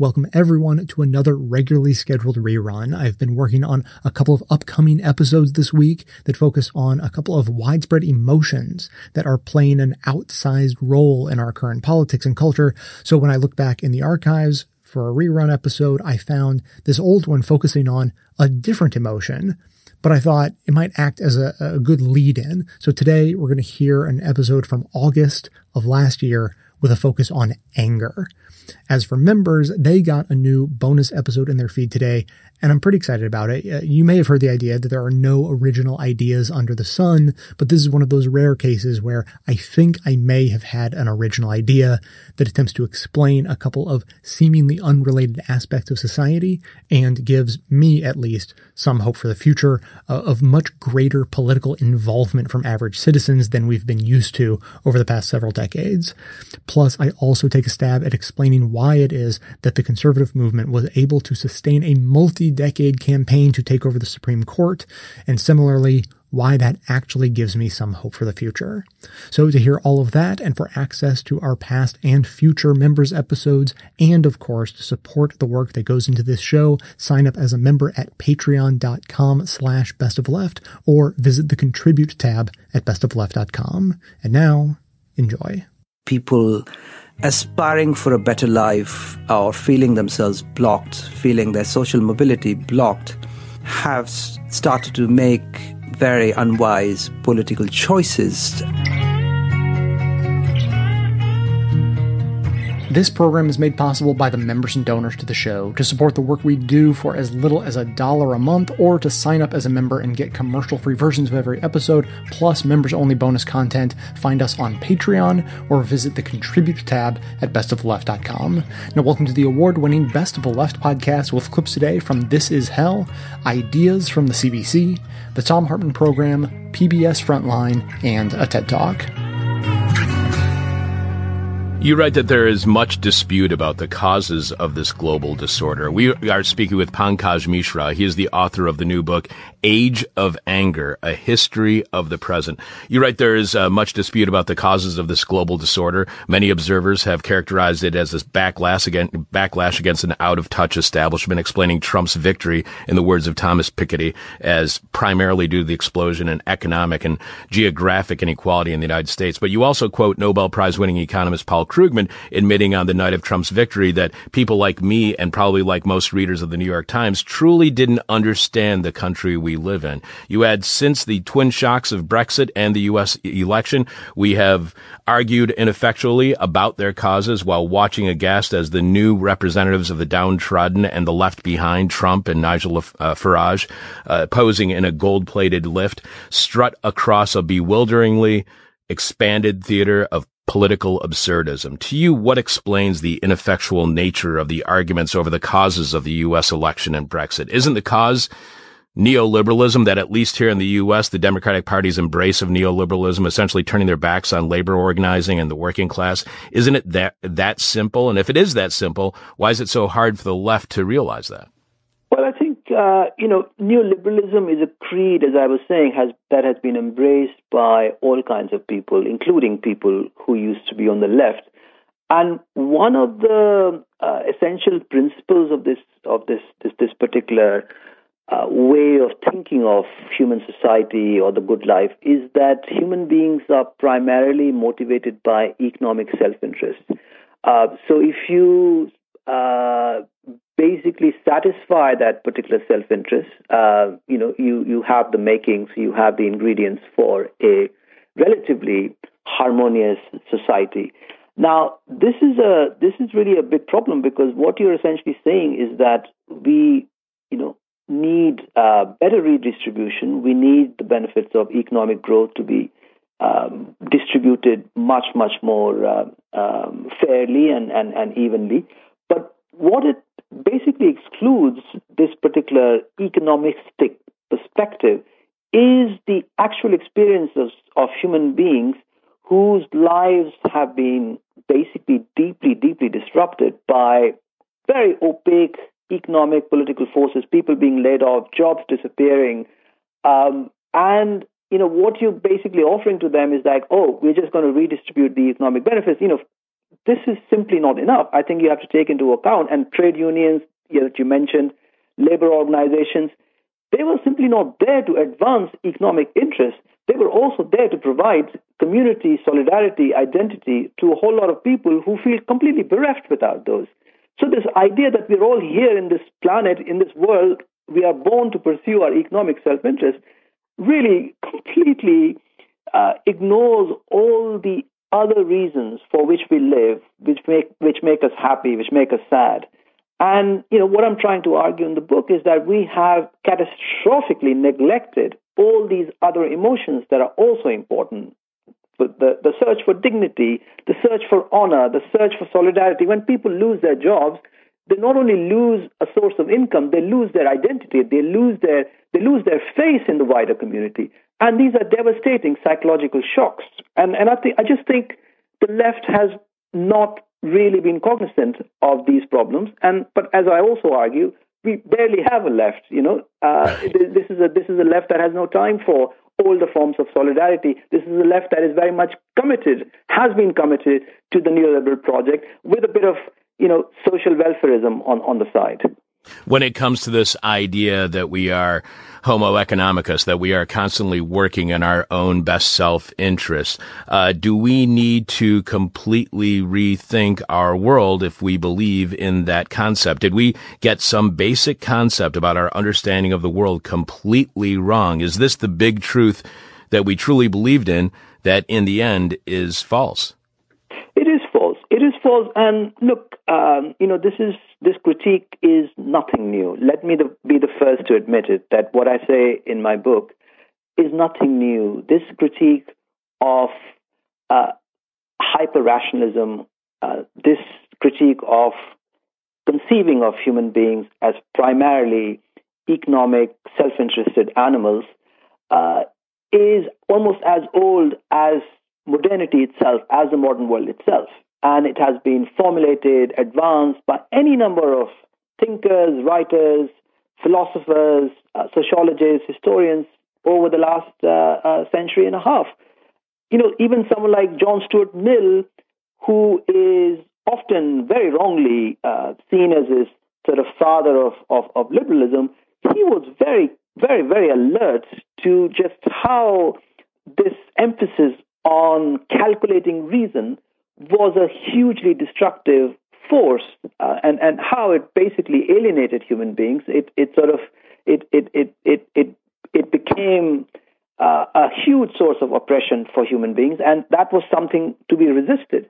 welcome everyone to another regularly scheduled rerun. I've been working on a couple of upcoming episodes this week that focus on a couple of widespread emotions that are playing an outsized role in our current politics and culture. So when I look back in the archives for a rerun episode, I found this old one focusing on a different emotion but I thought it might act as a, a good lead in. So today we're going to hear an episode from August of last year with a focus on anger. As for members, they got a new bonus episode in their feed today, and I'm pretty excited about it. Uh, you may have heard the idea that there are no original ideas under the sun, but this is one of those rare cases where I think I may have had an original idea that attempts to explain a couple of seemingly unrelated aspects of society and gives me, at least, some hope for the future uh, of much greater political involvement from average citizens than we've been used to over the past several decades. Plus, I also take a stab at explaining why it is that the conservative movement was able to sustain a multi decade campaign to take over the Supreme Court, and similarly, why that actually gives me some hope for the future. So to hear all of that and for access to our past and future members episodes, and of course to support the work that goes into this show, sign up as a member at patreon.com slash bestofleft or visit the contribute tab at bestofleft.com. And now, enjoy. People aspiring for a better life or feeling themselves blocked, feeling their social mobility blocked, have started to make very unwise political choices. This program is made possible by the members and donors to the show. To support the work we do for as little as a dollar a month, or to sign up as a member and get commercial free versions of every episode, plus members only bonus content, find us on Patreon or visit the Contribute tab at bestoftheleft.com. Now, welcome to the award winning Best of the Left podcast with clips today from This Is Hell, Ideas from the CBC, the Thom Hartmann Program, PBS Frontline, and a TED Talk. You write that there is much dispute about the causes of this global disorder. We are speaking with Pankaj Mishra. He is the author of the new book, Age of Anger, A History of the Present. You write there is uh, much dispute about the causes of this global disorder. Many observers have characterized it as this backlash, against, backlash against an out-of-touch establishment, explaining Trump's victory, in the words of Thomas Piketty, as primarily due to the explosion in economic and geographic inequality in the United States. But you also quote Nobel Prize-winning economist Paul Krugman admitting on the night of Trump's victory that people like me and probably like most readers of the New York Times truly didn't understand the country we live in. You add, since the twin shocks of Brexit and the U.S. election, we have argued ineffectually about their causes while watching aghast as the new representatives of the downtrodden and the left behind, Trump and Nigel uh, Farage, uh, posing in a gold-plated lift, strut across a bewilderingly expanded theater of political absurdism. To you, what explains the ineffectual nature of the arguments over the causes of the U.S. election and Brexit? Isn't the cause neoliberalism that at least here in the U.S., the Democratic Party's embrace of neoliberalism, essentially turning their backs on labor organizing and the working class? Isn't it that, that simple? And if it is that simple, why is it so hard for the left to realize that? Well, I think uh, you know neoliberalism is a creed, as I was saying, has that has been embraced by all kinds of people, including people who used to be on the left. And one of the uh, essential principles of this of this this, this particular uh, way of thinking of human society or the good life is that human beings are primarily motivated by economic self-interest. Uh, so if you uh, basically satisfy that particular self-interest, uh, you know, you, you have the makings, you have the ingredients for a relatively harmonious society. Now, this is a this is really a big problem because what you're essentially saying is that we, you know, need uh, better redistribution. We need the benefits of economic growth to be um, distributed much, much more uh, um, fairly and, and, and evenly. But what it basically excludes this particular economistic perspective is the actual experiences of human beings whose lives have been basically deeply, deeply disrupted by very opaque economic, political forces, people being laid off, jobs disappearing. Um, and, you know, what you're basically offering to them is like, oh, we're just going to redistribute the economic benefits. You know, this is simply not enough. I think you have to take into account, and trade unions you know, that you mentioned, labor organizations, they were simply not there to advance economic interests. They were also there to provide community, solidarity, identity to a whole lot of people who feel completely bereft without those. So, this idea that we're all here in this planet, in this world, we are born to pursue our economic self interest, really completely uh, ignores all the other reasons for which we live, which make which make us happy, which make us sad. And you know what I'm trying to argue in the book is that we have catastrophically neglected all these other emotions that are also important. The, the search for dignity, the search for honor, the search for solidarity. When people lose their jobs, they not only lose a source of income, they lose their identity, they lose their they lose their face in the wider community. And these are devastating psychological shocks. And, and I, think, I just think the left has not really been cognizant of these problems. And but as I also argue, we barely have a left. You know, uh, this is a this is a left that has no time for all the forms of solidarity. This is a left that is very much committed, has been committed to the neoliberal project with a bit of you know social welfareism on on the side when it comes to this idea that we are homo economicus, that we are constantly working in our own best self interest, uh, do we need to completely rethink our world if we believe in that concept? Did we get some basic concept about our understanding of the world completely wrong? Is this the big truth that we truly believed in that in the end is false? And look, um, you know, this is this critique is nothing new. Let me the, be the first to admit it. That what I say in my book is nothing new. This critique of uh, hyper rationalism, uh, this critique of conceiving of human beings as primarily economic, self-interested animals, uh, is almost as old as modernity itself, as the modern world itself and it has been formulated, advanced by any number of thinkers, writers, philosophers, uh, sociologists, historians over the last uh, uh, century and a half. You know, even someone like John Stuart Mill, who is often very wrongly uh, seen as this sort of father of, of, of liberalism, he was very, very, very alert to just how this emphasis on calculating reason was a hugely destructive force uh, and and how it basically alienated human beings it it sort of it it it it it, it became uh, a huge source of oppression for human beings and that was something to be resisted.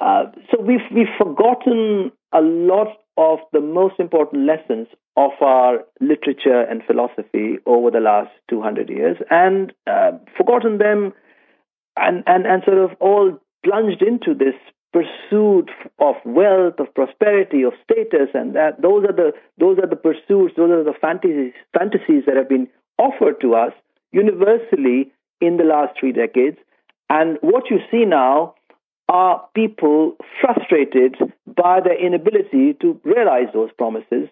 Uh, so we've we've forgotten a lot of the most important lessons of our literature and philosophy over the last 200 years and uh, forgotten them and, and, and sort of all plunged into this pursuit of wealth, of prosperity, of status, and that those are the those are the pursuits, those are the fantasies fantasies that have been offered to us universally in the last three decades. And what you see now are people frustrated by their inability to realize those promises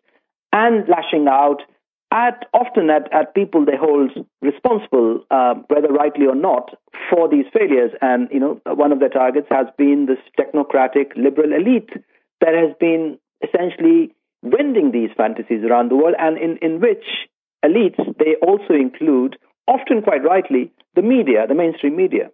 and lashing out at often at, at people they hold responsible, uh, whether rightly or not, for these failures. And you know, one of their targets has been this technocratic liberal elite that has been essentially wending these fantasies around the world, and in, in which elites they also include, often quite rightly, the media, the mainstream media.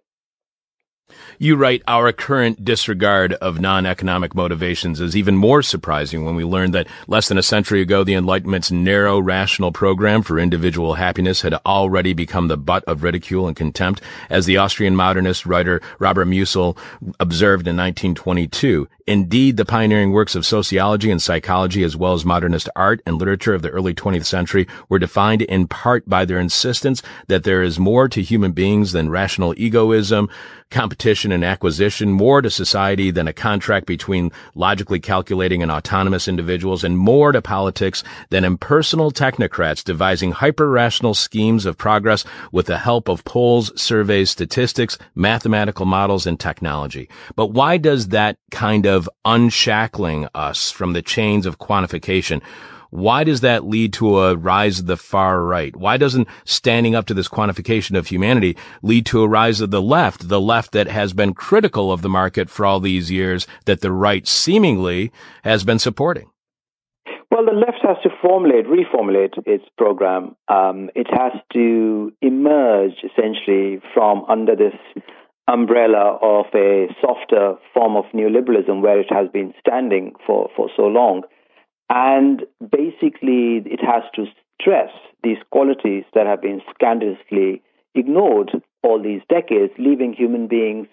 You write, our current disregard of non-economic motivations is even more surprising when we learn that less than a century ago, the Enlightenment's narrow rational program for individual happiness had already become the butt of ridicule and contempt, as the Austrian modernist writer Robert Musil observed in 1922. Indeed, the pioneering works of sociology and psychology, as well as modernist art and literature of the early 20th century, were defined in part by their insistence that there is more to human beings than rational egoism, competition and acquisition, more to society than a contract between logically calculating and autonomous individuals, and more to politics than impersonal technocrats devising hyper-rational schemes of progress with the help of polls, surveys, statistics, mathematical models, and technology. But why does that kind of unshackling us from the chains of quantification why does that lead to a rise of the far right? Why doesn't standing up to this quantification of humanity lead to a rise of the left, the left that has been critical of the market for all these years that the right seemingly has been supporting? Well, the left has to formulate, reformulate its program. Um, it has to emerge essentially from under this umbrella of a softer form of neoliberalism where it has been standing for, for so long. And basically, it has to stress these qualities that have been scandalously ignored all these decades, leaving human beings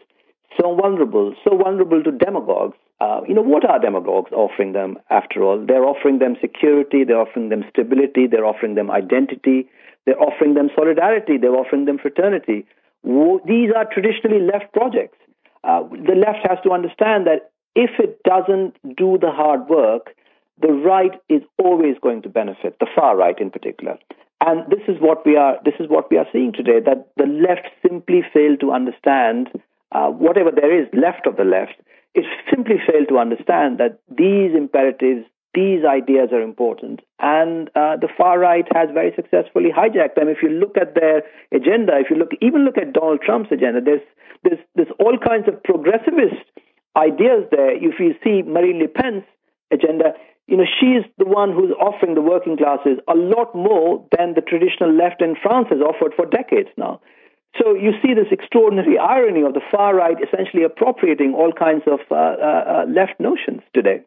so vulnerable, so vulnerable to demagogues. Uh, you know, what are demagogues offering them after all? They're offering them security, they're offering them stability, they're offering them identity, they're offering them solidarity, they're offering them fraternity. These are traditionally left projects. Uh, the left has to understand that if it doesn't do the hard work, the right is always going to benefit, the far right in particular. And this is what we are. This is what we are seeing today. That the left simply failed to understand uh, whatever there is left of the left. It simply failed to understand that these imperatives, these ideas are important, and uh, the far right has very successfully hijacked them. If you look at their agenda, if you look, even look at Donald Trump's agenda, there's there's there's all kinds of progressivist ideas there. If you see Marine Le Pen's agenda, you know, she's the one who's offering the working classes a lot more than the traditional left in France has offered for decades now. So you see this extraordinary irony of the far right essentially appropriating all kinds of uh, uh, uh, left notions today.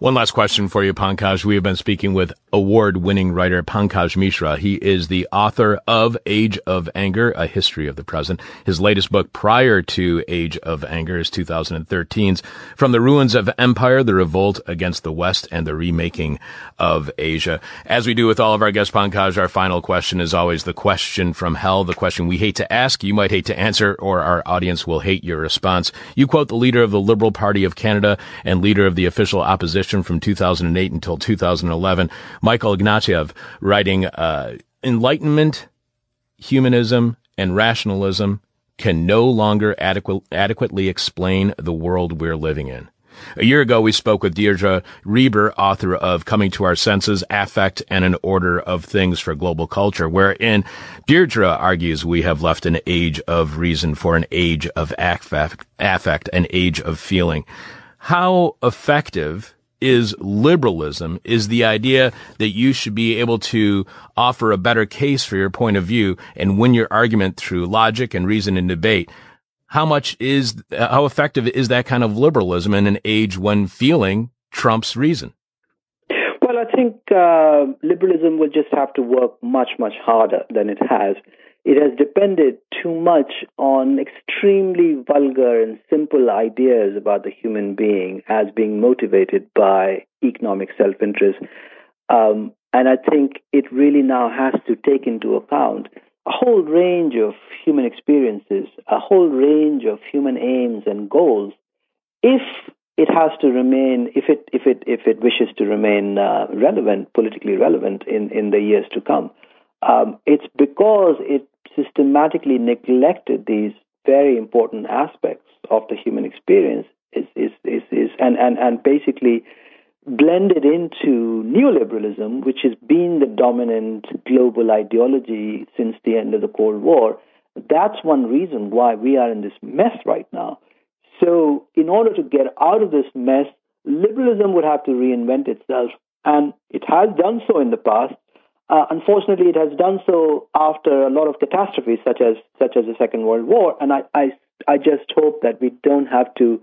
One last question for you, Pankaj. We have been speaking with award-winning writer Pankaj Mishra. He is the author of Age of Anger, A History of the Present. His latest book prior to Age of Anger is 2013's From the Ruins of Empire, The Revolt Against the West and the Remaking of Asia. As we do with all of our guests, Pankaj, our final question is always the question from hell, the question we hate to ask ask, you might hate to answer, or our audience will hate your response. You quote the leader of the Liberal Party of Canada and leader of the official opposition from 2008 until 2011, Michael Ignatieff, writing, uh, Enlightenment, humanism, and rationalism can no longer adequate, adequately explain the world we're living in. A year ago, we spoke with Dierdra Reber, author of Coming to Our Senses, Affect, and an Order of Things for Global Culture, wherein Dierdra argues we have left an age of reason for an age of affect, affect an age of feeling. How effective is liberalism is the idea that you should be able to offer a better case for your point of view and win your argument through logic and reason and debate how much is, how effective is that kind of liberalism in an age when feeling trumps reason? Well, I think uh, liberalism will just have to work much, much harder than it has. It has depended too much on extremely vulgar and simple ideas about the human being as being motivated by economic self interest. Um, and I think it really now has to take into account a whole range of human experiences, a whole range of human aims and goals, if it has to remain, if it if it if it wishes to remain uh, relevant, politically relevant in in the years to come, um, it's because it systematically neglected these very important aspects of the human experience. Is is is, is and and and basically blended into neoliberalism, which has been the dominant global ideology since the end of the Cold War. That's one reason why we are in this mess right now. So, in order to get out of this mess, liberalism would have to reinvent itself, and it has done so in the past. Uh, unfortunately, it has done so after a lot of catastrophes, such as such as the Second World War. And I, I, I just hope that we don't have to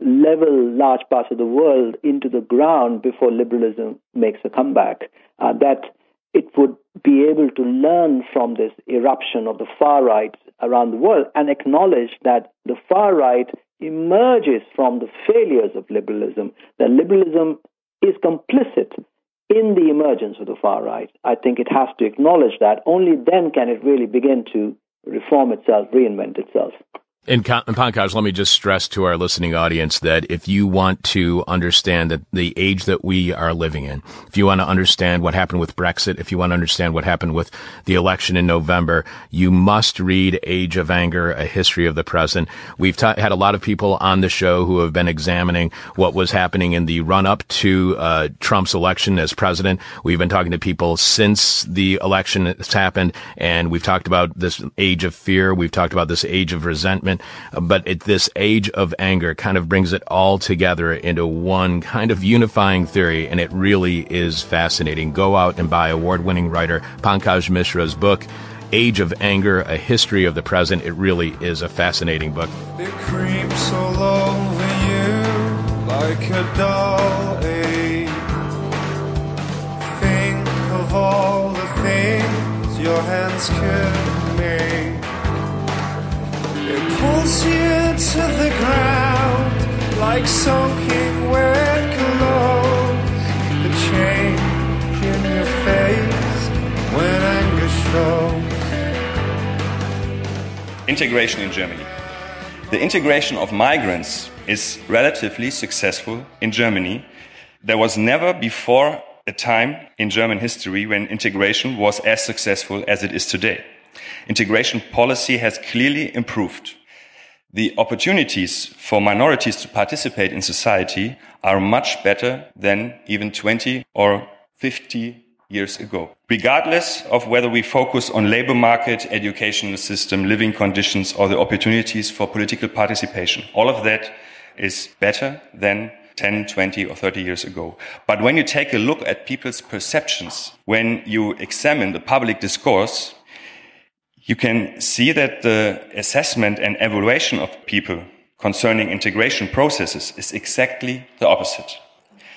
level large parts of the world into the ground before liberalism makes a comeback. Uh, that it would be able to learn from this eruption of the far right around the world and acknowledge that the far right emerges from the failures of liberalism, that liberalism is complicit in the emergence of the far right. I think it has to acknowledge that. Only then can it really begin to reform itself, reinvent itself. In, in Pankaj, let me just stress to our listening audience that if you want to understand that the age that we are living in, if you want to understand what happened with Brexit, if you want to understand what happened with the election in November, you must read Age of Anger, A History of the Present. We've ta- had a lot of people on the show who have been examining what was happening in the run up to uh, Trump's election as president. We've been talking to people since the election has happened, and we've talked about this age of fear. We've talked about this age of resentment but it, this age of anger kind of brings it all together into one kind of unifying theory, and it really is fascinating. Go out and buy award-winning writer Pankaj Mishra's book, Age of Anger, A History of the Present. It really is a fascinating book. It creeps all over you like a. Eh? Think of all the things your hands could make pulls you to the ground like soaking wet. The change in your face when anger shows. Integration in Germany. The integration of migrants is relatively successful in Germany. There was never before a time in German history when integration was as successful as it is today. Integration policy has clearly improved the opportunities for minorities to participate in society are much better than even 20 or 50 years ago. Regardless of whether we focus on labor market, educational system, living conditions, or the opportunities for political participation, all of that is better than 10, 20, or 30 years ago. But when you take a look at people's perceptions, when you examine the public discourse, you can see that the assessment and evaluation of people concerning integration processes is exactly the opposite.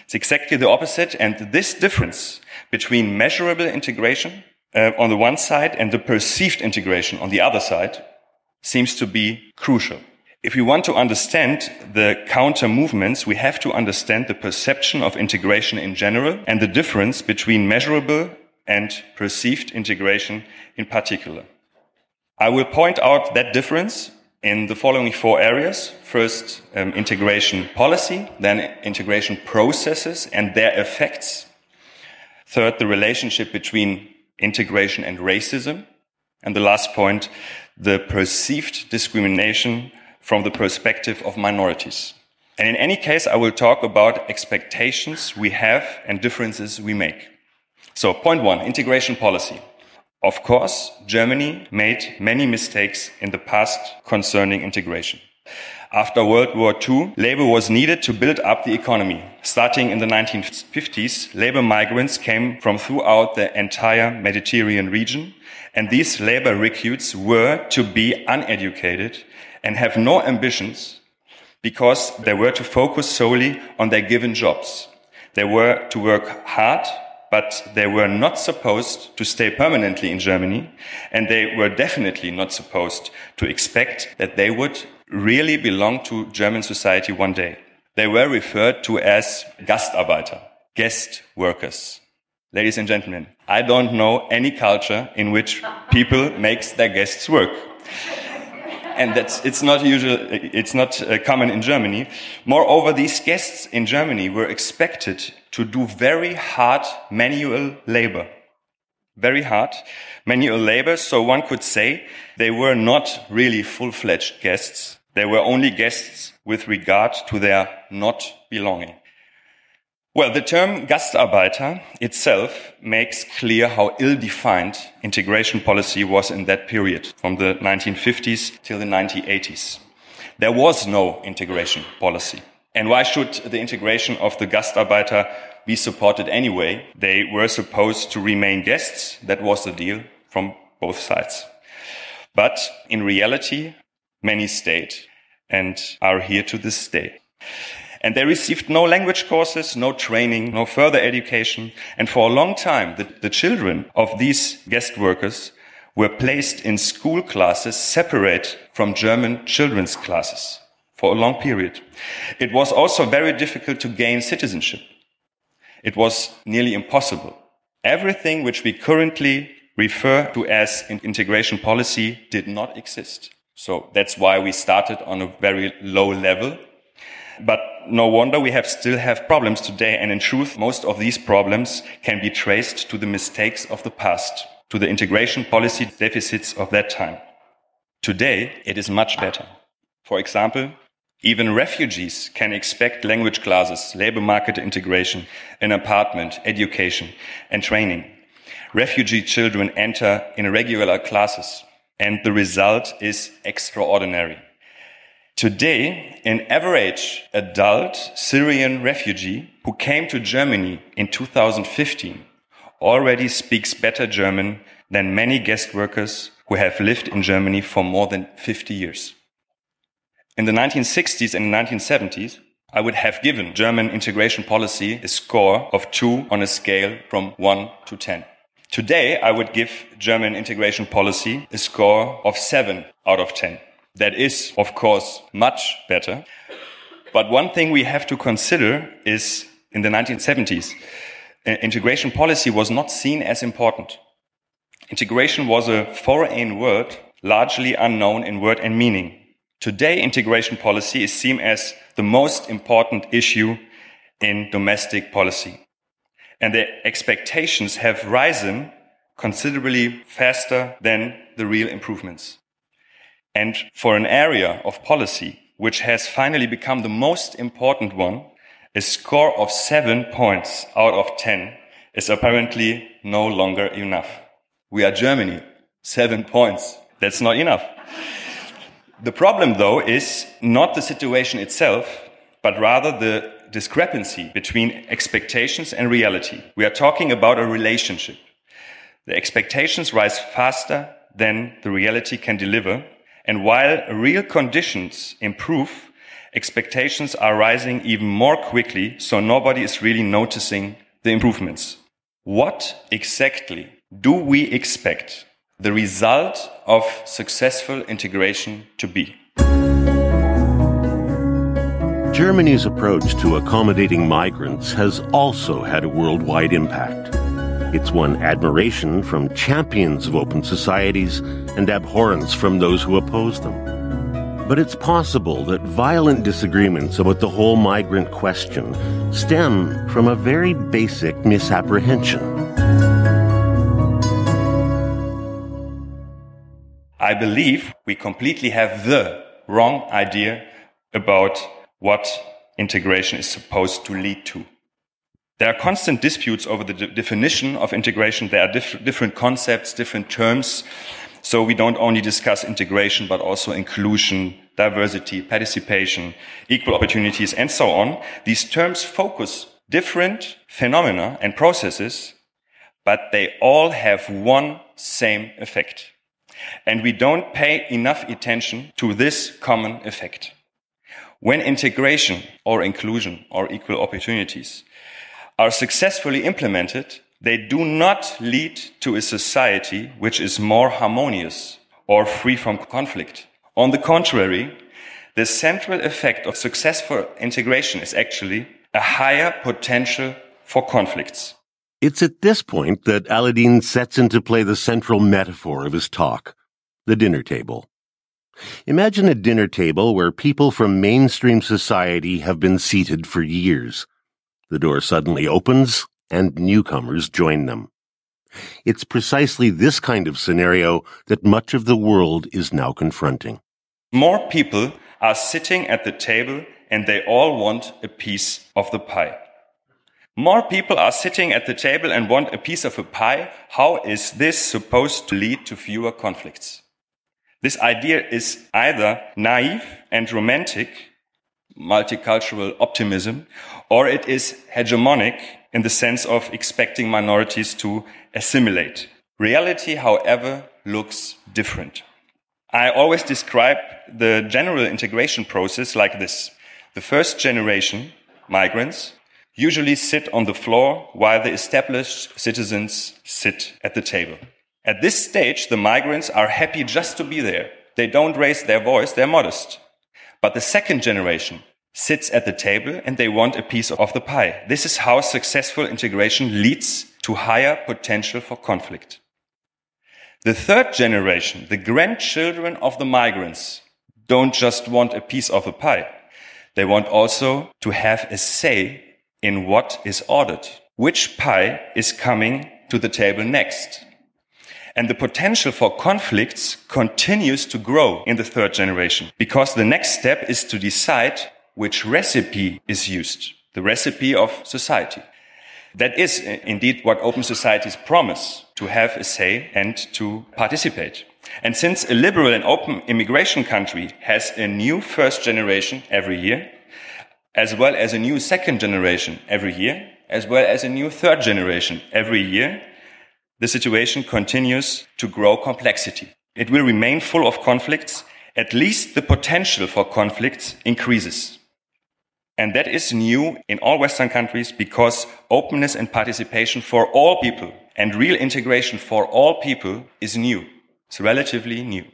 It's exactly the opposite. And this difference between measurable integration uh, on the one side and the perceived integration on the other side seems to be crucial. If we want to understand the counter movements, we have to understand the perception of integration in general and the difference between measurable and perceived integration in particular. I will point out that difference in the following four areas. First, um, integration policy, then integration processes and their effects. Third, the relationship between integration and racism. And the last point, the perceived discrimination from the perspective of minorities. And in any case, I will talk about expectations we have and differences we make. So point one, integration policy. Of course, Germany made many mistakes in the past concerning integration. After World War II, labor was needed to build up the economy. Starting in the 1950s, labor migrants came from throughout the entire Mediterranean region, and these labor recruits were to be uneducated and have no ambitions because they were to focus solely on their given jobs. They were to work hard but they were not supposed to stay permanently in Germany, and they were definitely not supposed to expect that they would really belong to German society one day. They were referred to as Gastarbeiter, guest workers. Ladies and gentlemen, I don't know any culture in which people makes their guests work and that's it's not usual it's not uh, common in germany. Moreover these guests in germany were expected to do very hard manual labor. Very hard manual labor. So one could say they were not really full-fledged guests. They were only guests with regard to their not belonging well, the term Gastarbeiter itself makes clear how ill-defined integration policy was in that period, from the 1950s till the 1980s. There was no integration policy. And why should the integration of the Gastarbeiter be supported anyway? They were supposed to remain guests. That was the deal from both sides. But in reality, many stayed and are here to this day. And they received no language courses, no training, no further education. And for a long time, the, the children of these guest workers were placed in school classes separate from German children's classes for a long period. It was also very difficult to gain citizenship. It was nearly impossible. Everything which we currently refer to as integration policy did not exist. So that's why we started on a very low level. But no wonder we have still have problems today. And in truth, most of these problems can be traced to the mistakes of the past, to the integration policy deficits of that time. Today, it is much better. For example, even refugees can expect language classes, labor market integration, an apartment, education, and training. Refugee children enter in regular classes, and the result is extraordinary. Today, an average adult Syrian refugee who came to Germany in 2015 already speaks better German than many guest workers who have lived in Germany for more than 50 years. In the 1960s and 1970s, I would have given German integration policy a score of two on a scale from one to 10. Today, I would give German integration policy a score of seven out of 10. That is, of course, much better. But one thing we have to consider is in the 1970s, integration policy was not seen as important. Integration was a foreign word, largely unknown in word and meaning. Today, integration policy is seen as the most important issue in domestic policy. And the expectations have risen considerably faster than the real improvements. And for an area of policy which has finally become the most important one, a score of seven points out of 10 is apparently no longer enough. We are Germany. Seven points. That's not enough. The problem, though, is not the situation itself, but rather the discrepancy between expectations and reality. We are talking about a relationship. The expectations rise faster than the reality can deliver. And while real conditions improve, expectations are rising even more quickly, so nobody is really noticing the improvements. What exactly do we expect the result of successful integration to be. Germany's approach to accommodating migrants has also had a worldwide impact. It's won admiration from champions of open societies and abhorrence from those who oppose them. But it's possible that violent disagreements about the whole migrant question stem from a very basic misapprehension. I believe we completely have the wrong idea about what integration is supposed to lead to. There are constant disputes over the de definition of integration. There are diff different concepts, different terms. So we don't only discuss integration, but also inclusion, diversity, participation, equal opportunities, and so on. These terms focus different phenomena and processes, but they all have one same effect. And we don't pay enough attention to this common effect. When integration or inclusion or equal opportunities are successfully implemented, they do not lead to a society which is more harmonious or free from conflict. On the contrary, the central effect of successful integration is actually a higher potential for conflicts. It's at this point that Aladin sets into play the central metaphor of his talk, the dinner table. Imagine a dinner table where people from mainstream society have been seated for years. The door suddenly opens and newcomers join them. It's precisely this kind of scenario that much of the world is now confronting. More people are sitting at the table and they all want a piece of the pie. More people are sitting at the table and want a piece of a pie. How is this supposed to lead to fewer conflicts? This idea is either naive and romantic, multicultural optimism, or it is hegemonic in the sense of expecting minorities to assimilate. Reality, however, looks different. I always describe the general integration process like this. The first generation, migrants, usually sit on the floor while the established citizens sit at the table. At this stage, the migrants are happy just to be there. They don't raise their voice, they're modest. But the second generation sits at the table and they want a piece of the pie. This is how successful integration leads to higher potential for conflict. The third generation, the grandchildren of the migrants, don't just want a piece of a pie. They want also to have a say in what is ordered. Which pie is coming to the table next? And the potential for conflicts continues to grow in the third generation because the next step is to decide which recipe is used, the recipe of society. That is uh, indeed what open societies promise to have a say and to participate. And since a liberal and open immigration country has a new first generation every year, as well as a new second generation every year, as well as a new third generation every year, the situation continues to grow complexity. It will remain full of conflicts. At least the potential for conflicts increases. And that is new in all Western countries because openness and participation for all people and real integration for all people is new. It's relatively new.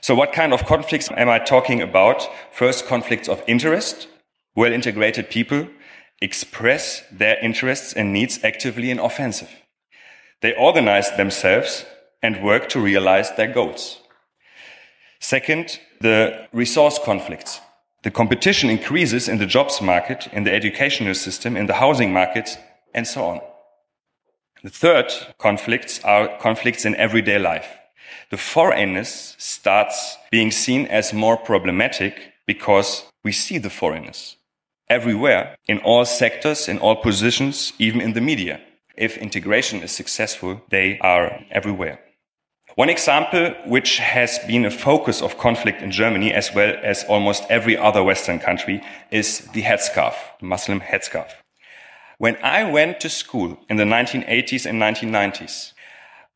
So what kind of conflicts am I talking about? First, conflicts of interest. Well integrated people express their interests and needs actively and offensive. They organize themselves and work to realize their goals. Second, the resource conflicts. The competition increases in the jobs market, in the educational system, in the housing market, and so on. The third conflicts are conflicts in everyday life. The foreignness starts being seen as more problematic because we see the foreigners everywhere, in all sectors, in all positions, even in the media. If integration is successful, they are everywhere. One example which has been a focus of conflict in Germany as well as almost every other Western country is the headscarf, the Muslim headscarf. When I went to school in the 1980s and 1990s,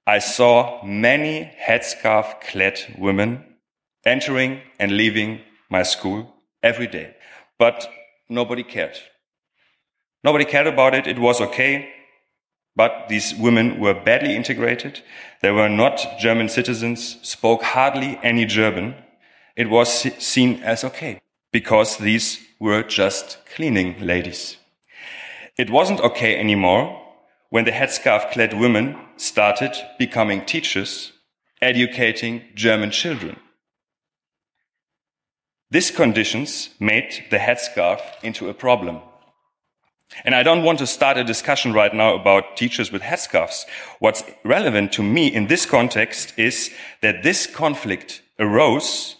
I saw many headscarf clad women entering and leaving my school every day, but nobody cared. Nobody cared about it. It was okay. But these women were badly integrated. They were not German citizens, spoke hardly any German. It was seen as okay because these were just cleaning ladies. It wasn't okay anymore when the headscarf clad women started becoming teachers, educating German children. These conditions made the headscarf into a problem. And I don't want to start a discussion right now about teachers with headscarves. What's relevant to me in this context is that this conflict arose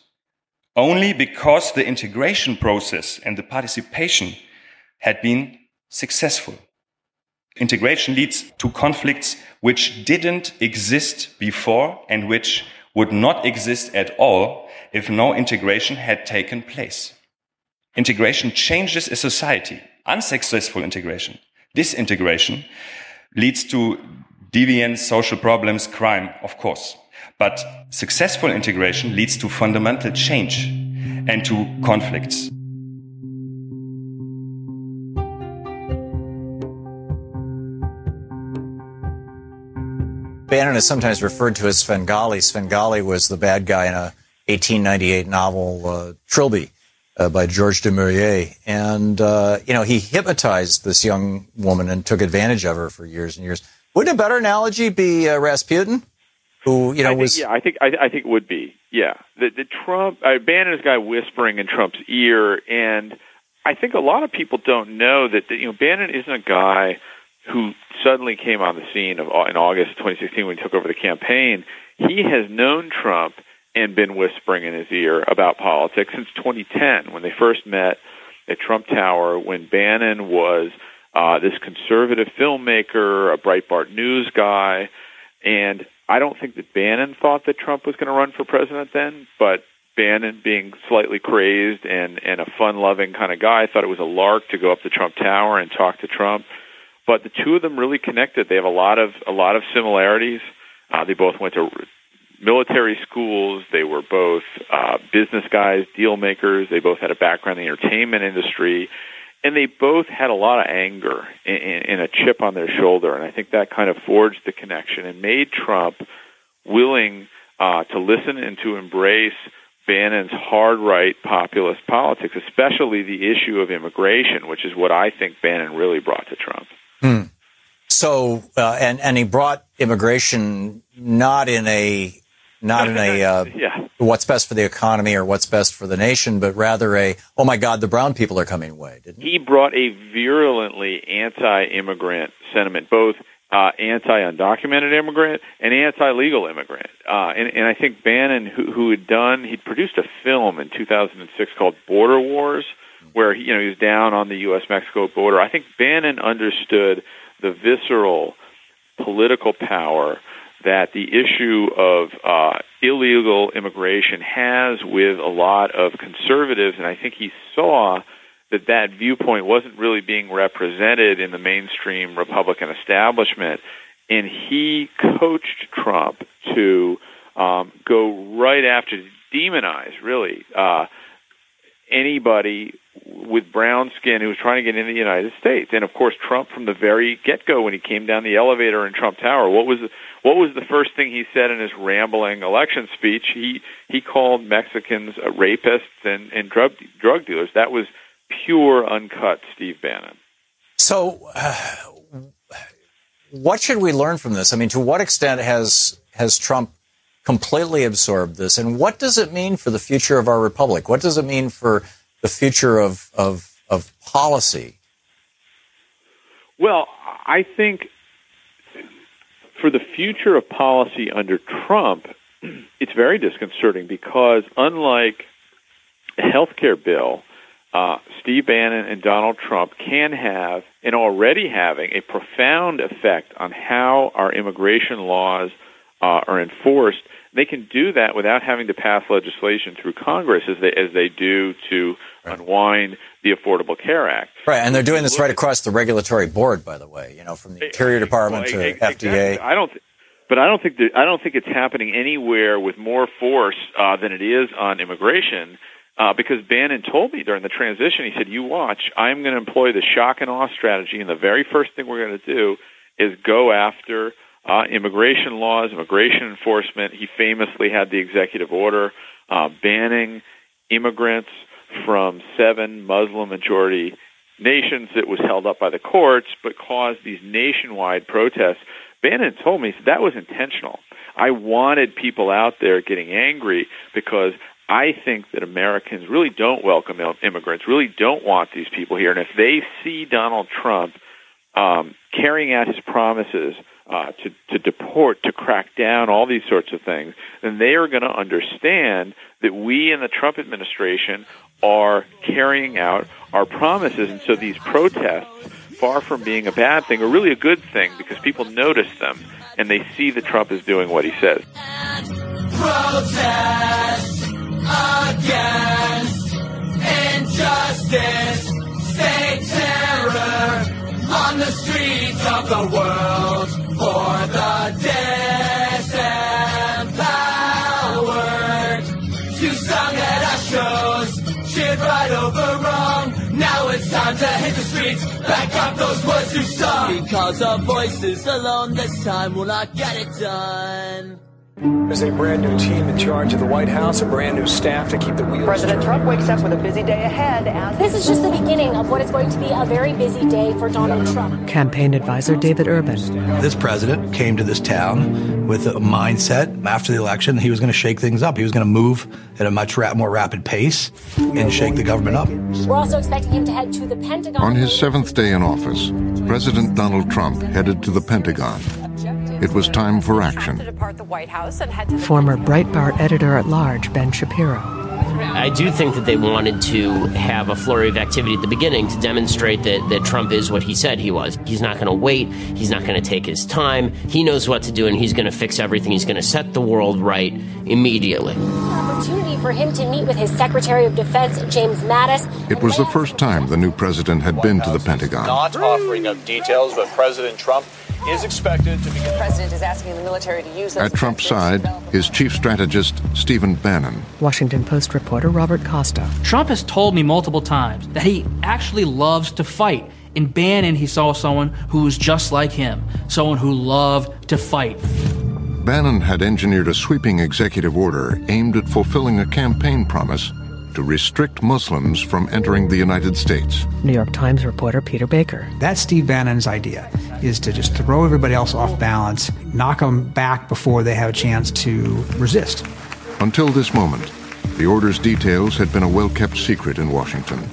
only because the integration process and the participation had been successful. Integration leads to conflicts which didn't exist before and which would not exist at all if no integration had taken place. Integration changes a society unsuccessful integration, disintegration, leads to deviance, social problems, crime, of course. But successful integration leads to fundamental change and to conflicts. Bannon is sometimes referred to as Svengali. Svengali was the bad guy in a 1898 novel, uh, Trilby uh, by George du Maurier. And, uh, you know, he hypnotized this young woman and took advantage of her for years and years. Wouldn't a better analogy be uh, Rasputin? Who, you know, I think, was. Yeah, I think, I, I think it would be. Yeah. The, the Trump, uh, Bannon is guy whispering in Trump's ear. And I think a lot of people don't know that, that you know, Bannon isn't a guy who suddenly came on the scene of, in August 2016 when he took over the campaign. He has known Trump and been whispering in his ear about politics since 2010 when they first met at Trump Tower when Bannon was uh, this conservative filmmaker, a Breitbart news guy, and I don't think that Bannon thought that Trump was going to run for president then, but Bannon, being slightly crazed and and a fun-loving kind of guy, thought it was a lark to go up to Trump Tower and talk to Trump. But the two of them really connected. They have a lot of a lot of similarities. Uh, they both went to military schools. They were both uh, business guys, deal makers. They both had a background in the entertainment industry. And they both had a lot of anger and, a chip on their shoulder. And I think that kind of forged the connection and made Trump willing uh, to listen and to embrace Bannon's hard right populist politics, especially the issue of immigration, which is what I think Bannon really brought to Trump. Hmm. So, uh, and and he brought immigration not in a not in a uh, yeah. what's best for the economy or what's best for the nation, but rather a oh my God, the brown people are coming away. Didn't he? He brought a virulently anti-immigrant sentiment, both uh, anti-undocumented immigrant and anti-legal immigrant. Uh, and, and I think Bannon, who, who had done, he'd produced a film in 2006 called Border Wars, where he, you know he was down on the U.S.-Mexico border. I think Bannon understood the visceral political power that the issue of uh, illegal immigration has with a lot of conservatives, and I think he saw that that viewpoint wasn't really being represented in the mainstream Republican establishment, and he coached Trump to um, go right after demonize really uh, anybody with brown skin who was trying to get into the United States. And of course, Trump from the very get-go when he came down the elevator in Trump Tower, what was what was the first thing he said in his rambling election speech? He he called Mexicans uh, rapists and and drug drug dealers. That was pure uncut Steve Bannon. So, uh, what should we learn from this? I mean, to what extent has has Trump completely absorbed this, and what does it mean for the future of our republic? What does it mean for the future of of, of policy? Well, I think for the future of policy under Trump, it's very disconcerting because unlike a health care bill, uh, Steve Bannon and Donald Trump can have and already having a profound effect on how our immigration laws uh, are enforced. They can do that without having to pass legislation through Congress as they as they do to right. unwind the Affordable Care Act. Right, and they're doing this right across the regulatory board, by the way. You know, from the Interior Department well, to exactly. FDA. I don't. Th- but I don't think that, I don't think it's happening anywhere with more force uh, than it is on immigration. Uh, because Bannon told me during the transition, he said, "You watch, I'm going to employ the shock and awe strategy, and the very first thing we're going to do is go after uh, immigration laws, immigration enforcement." He famously had the executive order uh, banning immigrants from seven Muslim majority nations that was held up by the courts, but caused these nationwide protests. Bannon told me that was intentional. I wanted people out there getting angry because I think that Americans really don't welcome immigrants, really don't want these people here. And if they see Donald Trump um, carrying out his promises uh, to, to deport, to crack down, all these sorts of things, then they are going to understand that we in the Trump administration are carrying out our promises. And so these protests, far from being a bad thing, are really a good thing because people notice them and they see that Trump is doing what he says. Protest against injustice, state terror on the streets of the world for the disempowered. Cheered right over wrong. Now it's time to hit the streets, back up those words you sung. Because our voices alone this time will not get it done. There's a brand new team in charge of the White House, a brand new staff to keep the wheels. President Trump wakes up with a busy day ahead. As this is just the beginning of what is going to be a very busy day for Donald Trump. Campaign advisor David Urban. This president came to this town with a mindset after the election that he was going to shake things up. He was going to move at a much ra- more rapid pace and shake the government up. We're also expecting him to head to the Pentagon. On his seventh day in office, President Donald Trump headed to the Pentagon it was time for action. Former Breitbart editor at large Ben Shapiro. I do think that they wanted to have a flurry of activity at the beginning to demonstrate that, that Trump is what he said he was. He's not going to wait. He's not going to take his time. He knows what to do, and he's going to fix everything. He's going to set the world right immediately. Opportunity for him to meet with his Secretary of Defense, James Mattis. It was the first time the new president had been to the Pentagon. Not offering up details, but President Trump is expected to begin. The president is asking the military to use At Trump's side, is chief strategist, Stephen Bannon. Washington Post reporter Robert Costa. Trump has told me multiple times that he actually loves to fight. In Bannon, he saw someone who was just like him, someone who loved to fight. Bannon had engineered a sweeping executive order aimed at fulfilling a campaign promise to restrict Muslims from entering the United States. New York Times reporter Peter Baker. That's Steve Bannon's idea, is to just throw everybody else off balance, knock them back before they have a chance to resist. Until this moment, the order's details had been a well-kept secret in Washington,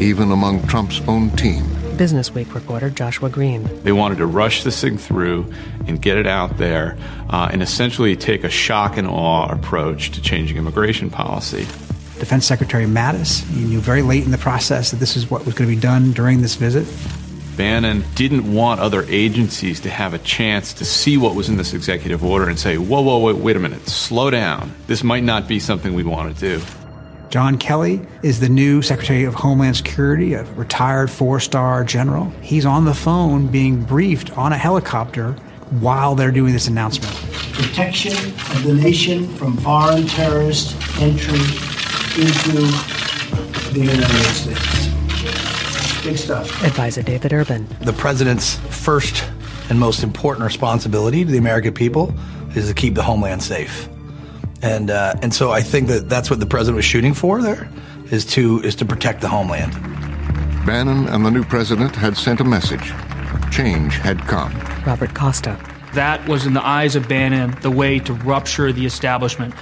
even among Trump's own team. Business Week reporter Joshua Green. They wanted to rush this thing through and get it out there uh, and essentially take a shock and awe approach to changing immigration policy. Defense Secretary Mattis, he knew very late in the process that this is what was going to be done during this visit. Bannon didn't want other agencies to have a chance to see what was in this executive order and say, whoa, whoa, wait, wait a minute, slow down. This might not be something we want to do. John Kelly is the new Secretary of Homeland Security, a retired four star general. He's on the phone being briefed on a helicopter while they're doing this announcement. Protection of the nation from foreign terrorist entry into the United States. Big stuff. Advisor David Urban. The president's first and most important responsibility to the American people is to keep the homeland safe and uh, and so I think that that's what the president was shooting for. There is to is to protect the homeland. Bannon and the new president had sent a message. Change had come. Robert Costa. That was, in the eyes of Bannon, the way to rupture the establishment.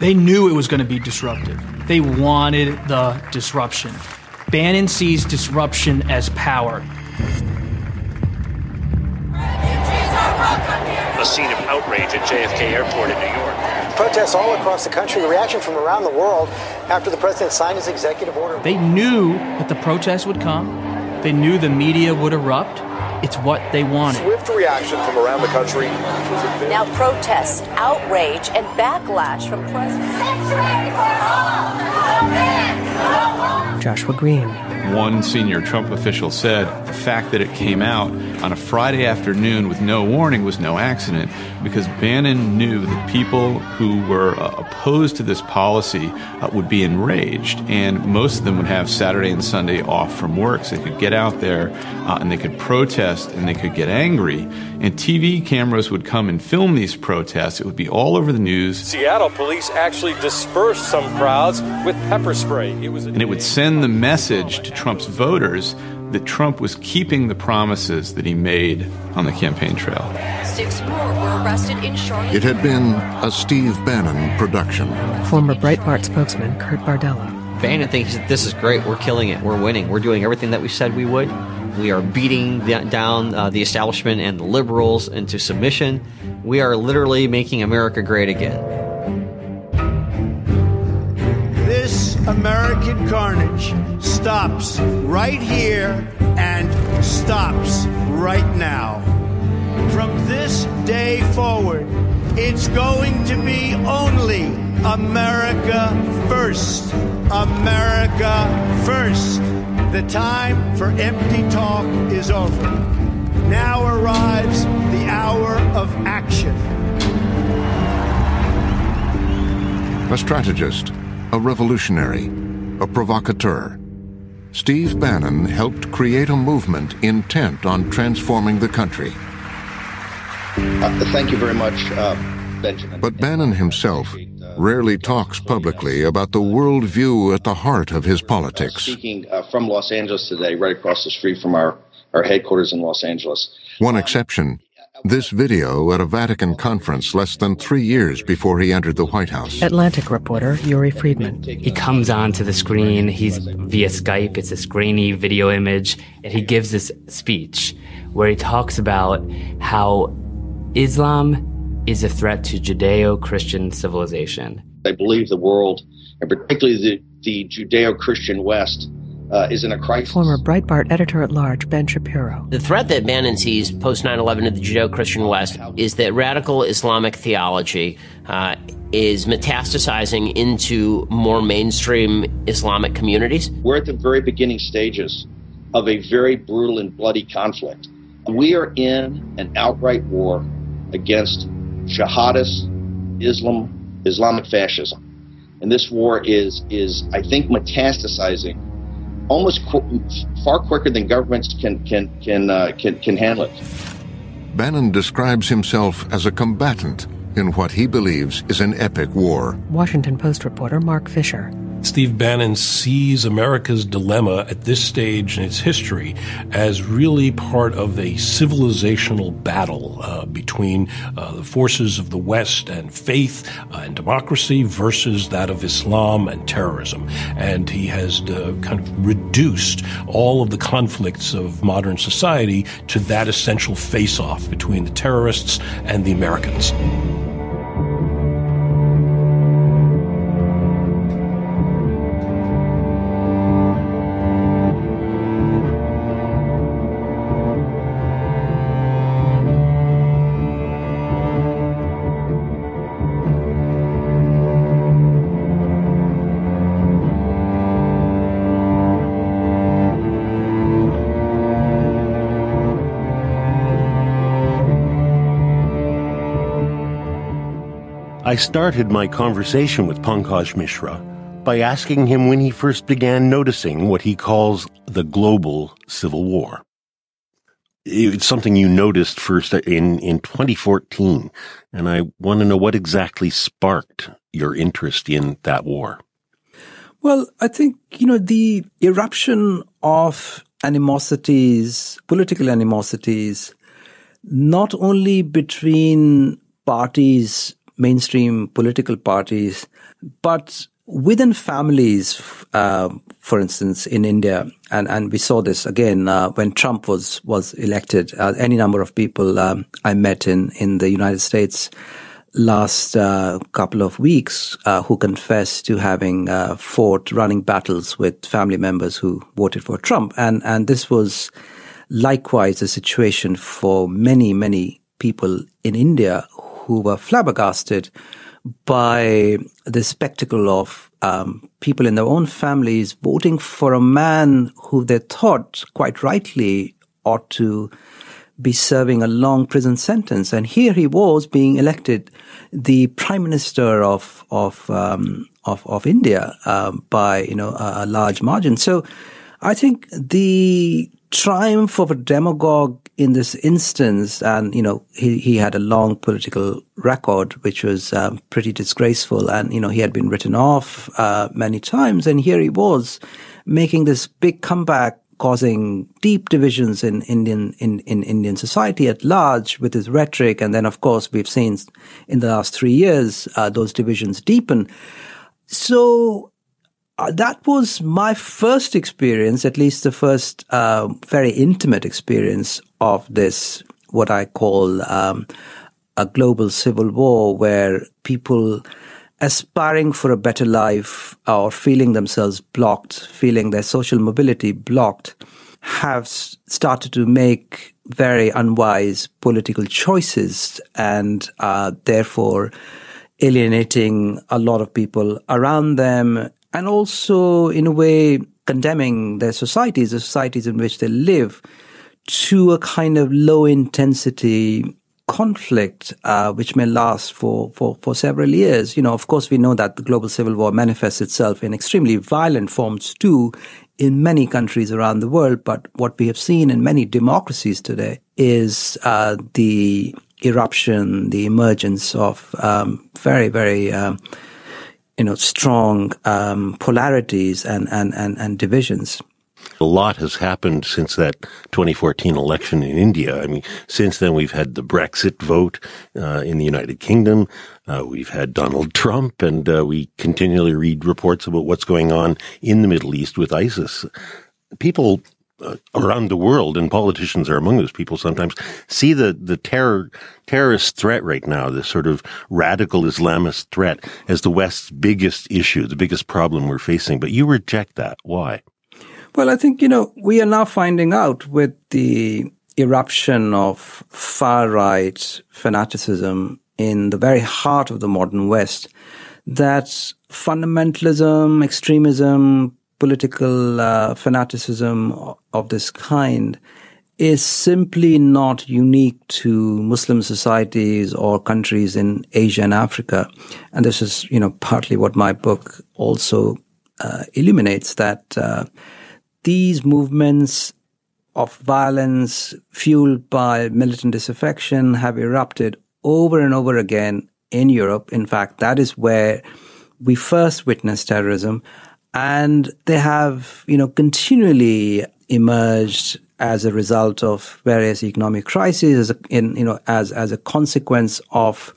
They knew it was going to be disruptive. They wanted the disruption. Bannon sees disruption as power. A scene of outrage at JFK Airport in New York. Protests all across the country, reaction from around the world after the president signed his executive order. They knew that the protests would come. They knew the media would erupt. It's what they wanted. Swift reaction from around the country. Now protests, outrage, and backlash from presidents. Joshua Green. One senior Trump official said the fact that it came out on a Friday afternoon with no warning was no accident because Bannon knew that people who were uh, opposed to this policy uh, would be enraged, and most of them would have Saturday and Sunday off from work so they could get out there uh, and they could protest and they could get angry. And TV cameras would come and film these protests. It would be all over the news. Seattle police actually dispersed some crowds with pepper spray. It was and it would send the message to Trump's voters that Trump was keeping the promises that he made on the campaign trail. Six more were arrested in Charlotte. It had been a Steve Bannon production. Former Breitbart spokesman Kurt Bardella. Bannon thinks that this is great. We're killing it. We're winning. We're doing everything that we said we would. We are beating down uh, the establishment and the liberals into submission. We are literally making America great again. This American carnage stops right here and stops right now. From this day forward, it's going to be only America first. America first. The time for empty talk is over. Now arrives the hour of action. A strategist, a revolutionary, a provocateur. Steve Bannon helped create a movement intent on transforming the country. Uh, thank you very much, uh, Benjamin. But Bannon himself rarely talks publicly about the worldview at the heart of his politics. Speaking uh, from Los Angeles today, right across the street from our, our headquarters in Los Angeles. One exception this video at a Vatican conference less than three years before he entered the White House. Atlantic reporter Uri Friedman. He comes onto the screen. He's via Skype. It's this grainy video image, and he gives this speech where he talks about how Islam is a threat to Judeo-Christian civilization. I believe the world, and particularly the, the Judeo-Christian West, uh, is in a crisis. Former Breitbart editor at large Ben Shapiro. The threat that Bannon sees post 9 11 to the Judeo Christian West is that radical Islamic theology uh, is metastasizing into more mainstream Islamic communities. We're at the very beginning stages of a very brutal and bloody conflict. We are in an outright war against jihadist Islam, Islamic fascism. And this war is, is I think, metastasizing almost qu- far quicker than governments can can can uh, can can handle it. Bannon describes himself as a combatant in what he believes is an epic war. Washington Post reporter Marc Fisher. Steve Bannon sees America's dilemma at this stage in its history as really part of a civilizational battle uh, between uh, the forces of the West and faith uh, and democracy versus that of Islam and terrorism. And he has uh, kind of reduced all of the conflicts of modern society to that essential face off between the terrorists and the Americans. I started my conversation with Pankaj Mishra by asking him when he first began noticing what he calls the global civil war. It's something you noticed first in, in 2014, and I want to know what exactly sparked your interest in that war. Well, I think, you know, the eruption of animosities, political animosities, not only between parties mainstream political parties, but within families, uh, for instance, in India, and, and we saw this again uh, when Trump was was elected. Uh, any number of people um, I met in in the United States last uh, couple of weeks uh, who confessed to having uh, fought running battles with family members who voted for Trump, and and this was likewise a situation for many many people in India who were flabbergasted by the spectacle of um, people in their own families voting for a man who they thought, quite rightly, ought to be serving a long prison sentence. And here he was being elected the prime minister of of um, of, of, India uh, by you know a, a large margin. So I think the triumph of a demagogue in this instance, and you know, he, he had a long political record, which was um, pretty disgraceful, and you know, he had been written off uh, many times, and here he was making this big comeback, causing deep divisions in Indian in, in Indian society at large with his rhetoric, and then of course we've seen in the last three years uh, those divisions deepen. So that was my first experience, at least the first uh, very intimate experience of this, what I call um, a global civil war, where people aspiring for a better life or feeling themselves blocked, feeling their social mobility blocked, have started to make very unwise political choices and uh, therefore alienating a lot of people around them and also, in a way, condemning their societies, the societies in which they live, to a kind of low intensity conflict, uh, which may last for, for, for several years. You know, of course, we know that the global civil war manifests itself in extremely violent forms too in many countries around the world. But what we have seen in many democracies today is uh, the eruption, the emergence of um, very, very um, you know, strong um, polarities and, and, and, and divisions. A lot has happened since that 2014 election in India. I mean, since then we've had the Brexit vote uh, in the United Kingdom. Uh, we've had Donald Trump, and uh, we continually read reports about what's going on in the Middle East with ISIS. People uh, around the world, and politicians are among those people sometimes, see the, the terror, terrorist threat right now, this sort of radical Islamist threat as the West's biggest issue, the biggest problem we're facing. But you reject that. Why? Well, I think, you know, we are now finding out with the eruption of far right fanaticism in the very heart of the modern West that fundamentalism, extremism, political uh, fanaticism of this kind is simply not unique to Muslim societies or countries in Asia and Africa. And this is, you know, partly what my book also uh, illuminates that uh, these movements of violence fueled by militant disaffection have erupted over and over again in Europe. In fact, that is where we first witnessed terrorism And they have, you know, continually emerged as a result of various economic crises, in, you know, as, as a consequence of,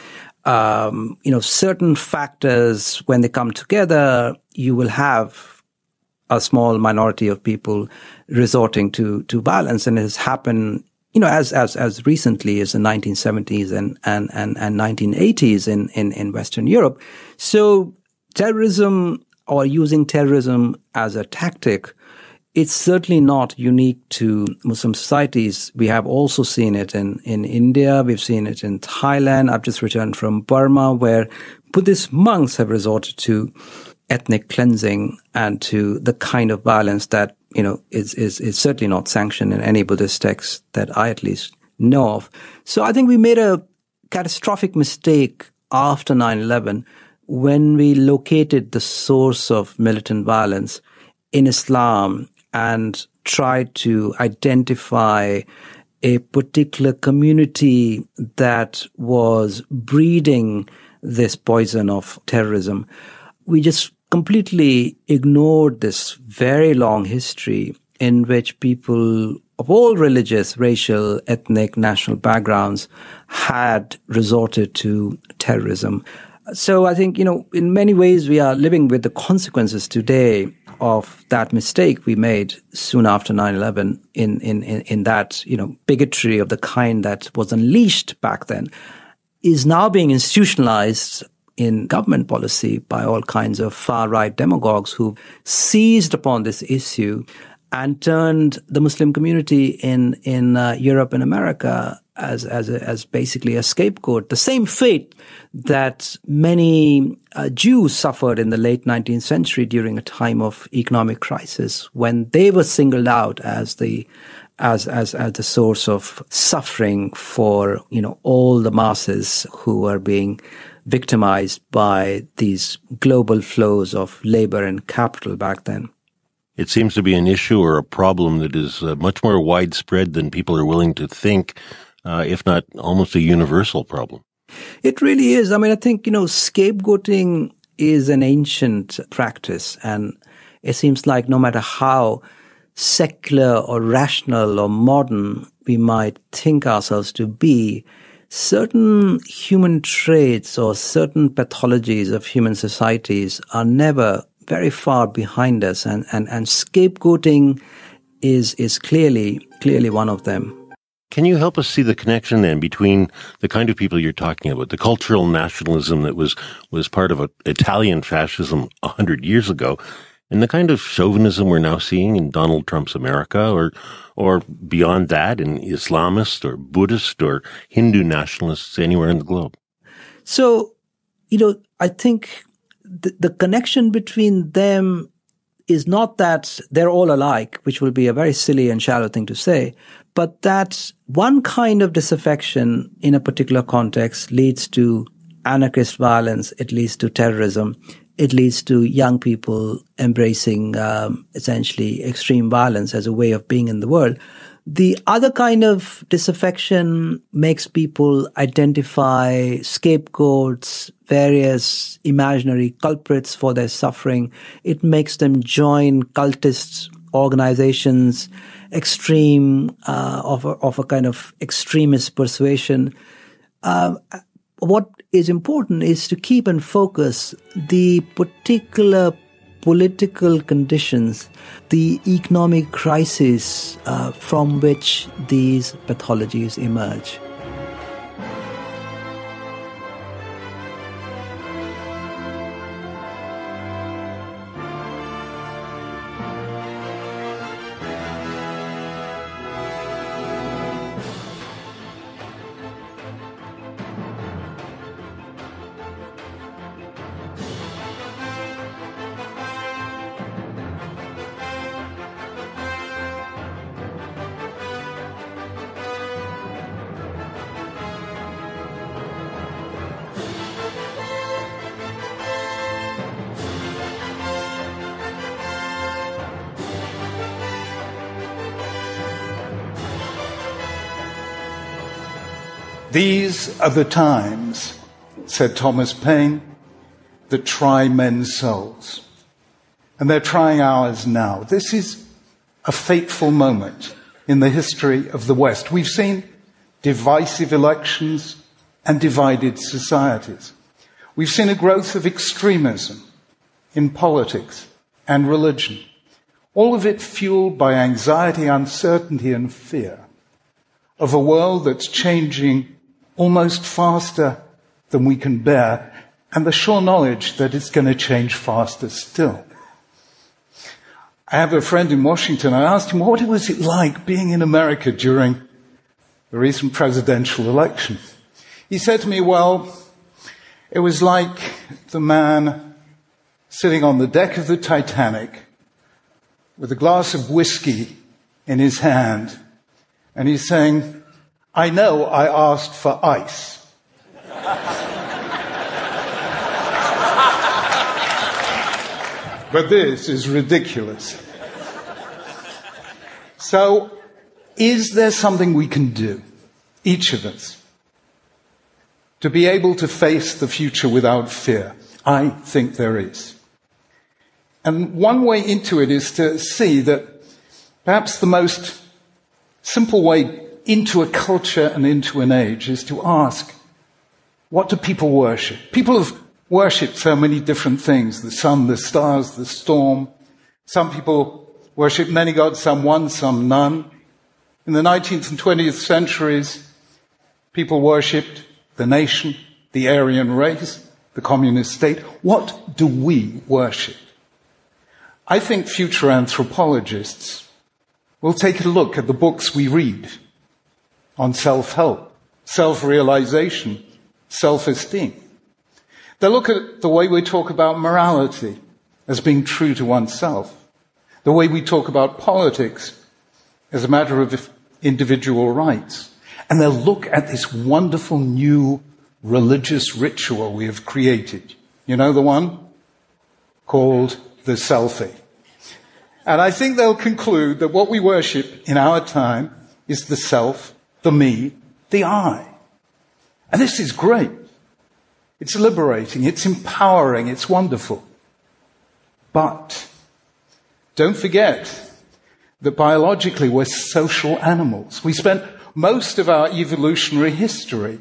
um, you know, certain factors when they come together, you will have a small minority of people resorting to, to violence. And it has happened, you know, as, as, as recently as the 1970s and, and, and, and 1980s in, in, in Western Europe. So terrorism or using terrorism as a tactic, it's certainly not unique to Muslim societies. We have also seen it in, in India. We've seen it in Thailand. I've just returned from Burma where Buddhist monks have resorted to ethnic cleansing and to the kind of violence that, you know, is, is, is certainly not sanctioned in any Buddhist text that I at least know of. So I think we made a catastrophic mistake after 9-11 when we located the source of militant violence in Islam and tried to identify a particular community that was breeding this poison of terrorism. We just completely ignored this very long history in which people of all religious, racial, ethnic, national backgrounds had resorted to terrorism. So I think, you know, in many ways we are living with the consequences today of that mistake we made soon after 9-11 in, in, in, in that, you know, bigotry of the kind that was unleashed back then is now being institutionalized in government policy by all kinds of far right demagogues who seized upon this issue and turned the Muslim community in in uh, Europe and America as as as basically a scapegoat. The same fate that many uh, Jews suffered in the late 19th century during a time of economic crisis when they were singled out as the as as as the source of suffering for you know all the masses who are being victimized by these global flows of labor and capital back then. It seems to be an issue or a problem that is uh, much more widespread than people are willing to think, uh, if not almost a universal problem. It really is. I mean, I think, you know, scapegoating is an ancient practice and it seems like no matter how secular or rational or modern we might think ourselves to be, certain human traits or certain pathologies of human societies are never very far behind us and, and, and scapegoating is is clearly clearly one of them. Can you help us see the connection then between the kind of people you're talking about, the cultural nationalism that was was part of Italian fascism a hundred years ago, and the kind of chauvinism we're now seeing in Donald Trump's America, or or beyond that in Islamist or Buddhist or Hindu nationalists anywhere in the globe? So, you know, I think the, the connection between them is not that they're all alike, which will be a very silly and shallow thing to say, but that one kind of disaffection in a particular context leads to anarchist violence, it leads to terrorism, it leads to young people embracing um, essentially extreme violence as a way of being in the world. The other kind of disaffection makes people identify scapegoats, various imaginary culprits for their suffering. It makes them join cultist organizations, extreme, uh, of, a, of a kind of extremist persuasion. Uh, what is important is to keep and focus the particular political conditions, the economic crisis uh, from which these pathologies emerge. Are the times, said Thomas Paine, that try men's souls. and they're trying ours now. This is a fateful moment in the history of the West. We've seen divisive elections and divided societies. We've seen a growth of extremism in politics and religion. All of it fueled by anxiety, uncertainty, and fear of a world that's changing almost faster than we can bear, and the sure knowledge that it's going to change faster still. I have a friend in Washington. I asked him, what was it like being in America during the recent presidential election? He said to me, well, it was like the man sitting on the deck of the Titanic with a glass of whiskey in his hand, and he's saying, I know I asked for ice. but this is ridiculous. So, is there something we can do, each of us, to be able to face the future without fear? I think there is. And one way into it is to see that perhaps the most simple way into a culture and into an age is to ask, what do people worship? People have worshipped so many different things. The sun, the stars, the storm. Some people worship many gods, some one, some none. In the 19th and 20th centuries, people worshipped the nation, the Aryan race, the communist state. What do we worship? I think future anthropologists will take a look at the books we read on self-help, self-realization, self-esteem. They'll look at the way we talk about morality as being true to oneself, the way we talk about politics as a matter of individual rights. And they'll look at this wonderful new religious ritual we have created. You know the one? Called the selfie. And I think they'll conclude that what we worship in our time is the self, the me, the I. And this is great. It's liberating, it's empowering, it's wonderful. But don't forget that biologically we're social animals. We spent most of our evolutionary history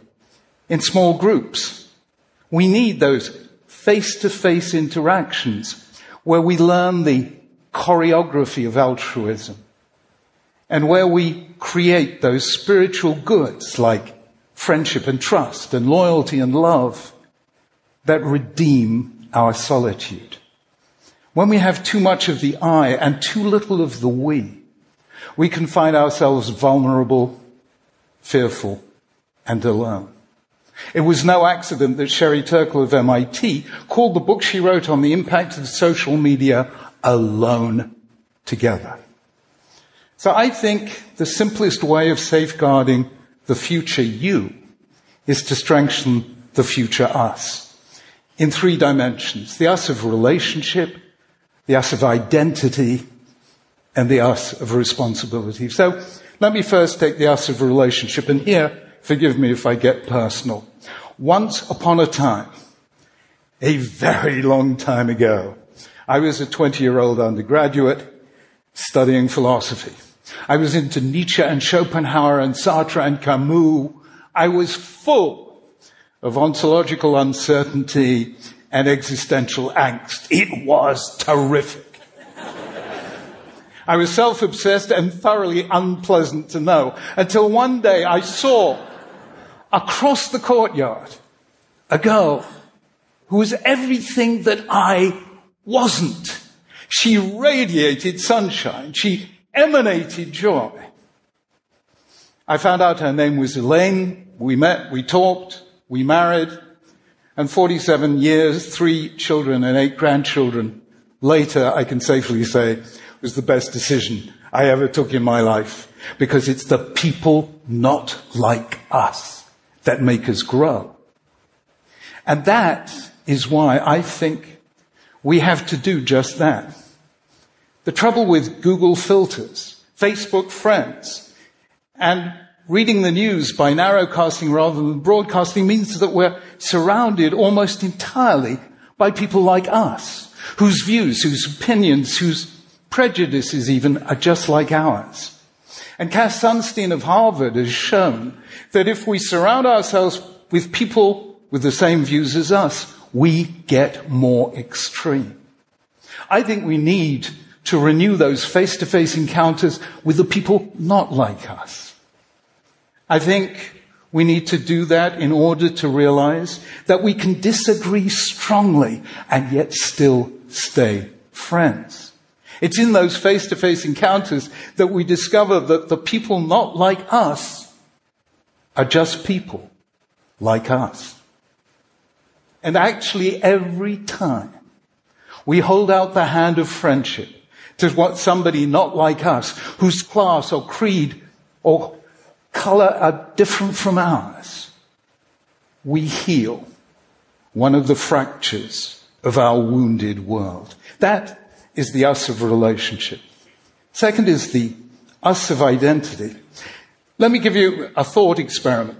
in small groups. We need those face to face interactions where we learn the choreography of altruism and where we create those spiritual goods like friendship and trust and loyalty and love that redeem our solitude. When we have too much of the I and too little of the we, we can find ourselves vulnerable, fearful, and alone. It was no accident that Sherry Turkle of MIT called the book she wrote on the impact of social media Alone Together. So I think the simplest way of safeguarding the future you is to strengthen the future us in three dimensions. The us of relationship, the us of identity, and the us of responsibility. So let me first take the us of relationship. And here, forgive me if I get personal. Once upon a time, a very long time ago, I was a 20 year old undergraduate studying philosophy. I was into Nietzsche and Schopenhauer and Sartre and Camus. I was full of ontological uncertainty and existential angst. It was terrific. I was self-obsessed and thoroughly unpleasant to know until one day I saw across the courtyard a girl who was everything that I wasn't. She radiated sunshine. She emanated joy. I found out her name was Elaine. We met, we talked, we married, and 47 years, three children and eight grandchildren later, I can safely say, was the best decision I ever took in my life because it's the people not like us that make us grow. And that is why I think we have to do just that. The trouble with Google filters, Facebook friends, and reading the news by narrowcasting rather than broadcasting means that we're surrounded almost entirely by people like us, whose views, whose opinions, whose prejudices even are just like ours. And Cass Sunstein of Harvard has shown that if we surround ourselves with people with the same views as us, we get more extreme. I think we need to renew those face to face encounters with the people not like us. I think we need to do that in order to realize that we can disagree strongly and yet still stay friends. It's in those face to face encounters that we discover that the people not like us are just people like us. And actually, every time we hold out the hand of friendship to what somebody not like us, whose class or creed or color are different from ours, we heal one of the fractures of our wounded world. That is the us of relationship. Second is the us of identity. Let me give you a thought experiment.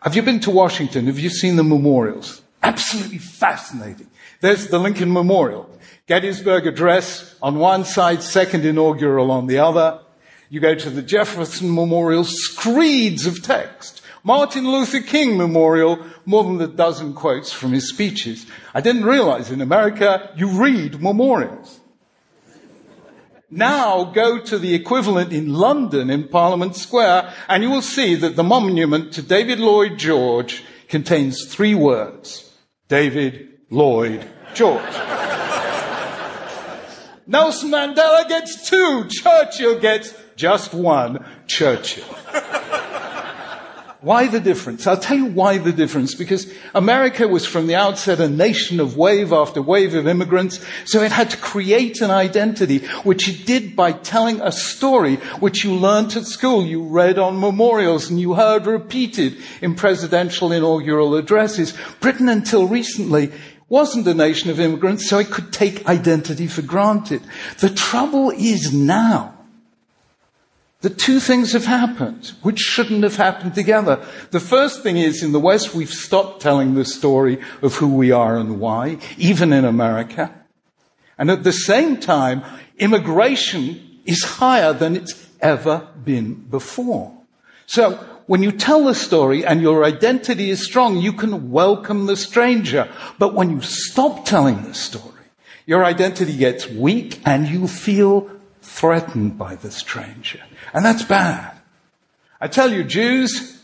Have you been to Washington? Have you seen the memorials? Absolutely fascinating. There's the Lincoln Memorial. Gettysburg Address on one side, second inaugural on the other. You go to the Jefferson Memorial, screeds of text. Martin Luther King Memorial, more than a dozen quotes from his speeches. I didn't realize in America you read memorials. Now go to the equivalent in London in Parliament Square and you will see that the monument to David Lloyd George contains three words. David Lloyd George. Nelson Mandela gets two. Churchill gets just one. Churchill. Why the difference? I'll tell you why the difference. Because America was from the outset a nation of wave after wave of immigrants, so it had to create an identity, which it did by telling a story which you learned at school, you read on memorials, and you heard repeated in presidential inaugural addresses. Britain until recently wasn't a nation of immigrants, so it could take identity for granted. The trouble is now the two things have happened, which shouldn't have happened together. The first thing is in the West, we've stopped telling the story of who we are and why, even in America. And at the same time, immigration is higher than it's ever been before. So when you tell the story and your identity is strong, you can welcome the stranger. But when you stop telling the story, your identity gets weak and you feel threatened by the stranger. And that's bad. I tell you, Jews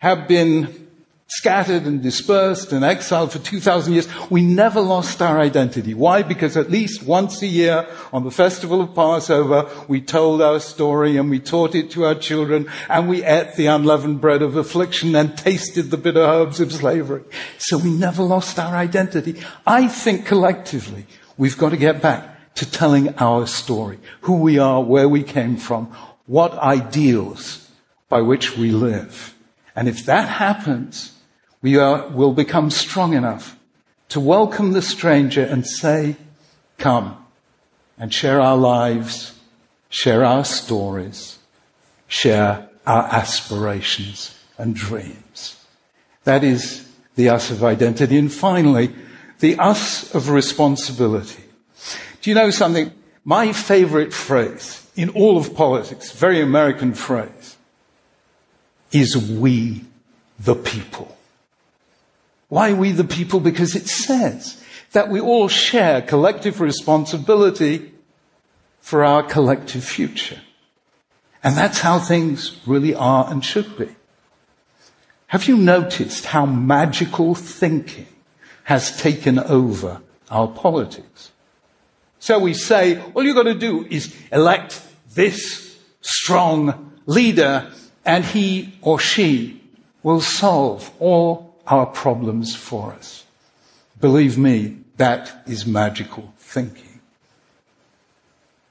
have been scattered and dispersed and exiled for 2,000 years. We never lost our identity. Why? Because at least once a year on the festival of Passover, we told our story and we taught it to our children and we ate the unleavened bread of affliction and tasted the bitter herbs of slavery. So we never lost our identity. I think collectively we've got to get back to telling our story, who we are, where we came from, what ideals by which we live. And if that happens, we are, will become strong enough to welcome the stranger and say, come and share our lives, share our stories, share our aspirations and dreams. That is the us of identity. And finally, the us of responsibility. Do you know something? My favorite phrase in all of politics, very American phrase, is we the people. Why we the people? Because it says that we all share collective responsibility for our collective future. And that's how things really are and should be. Have you noticed how magical thinking has taken over our politics? So we say, all you've got to do is elect this strong leader and he or she will solve all our problems for us. Believe me, that is magical thinking.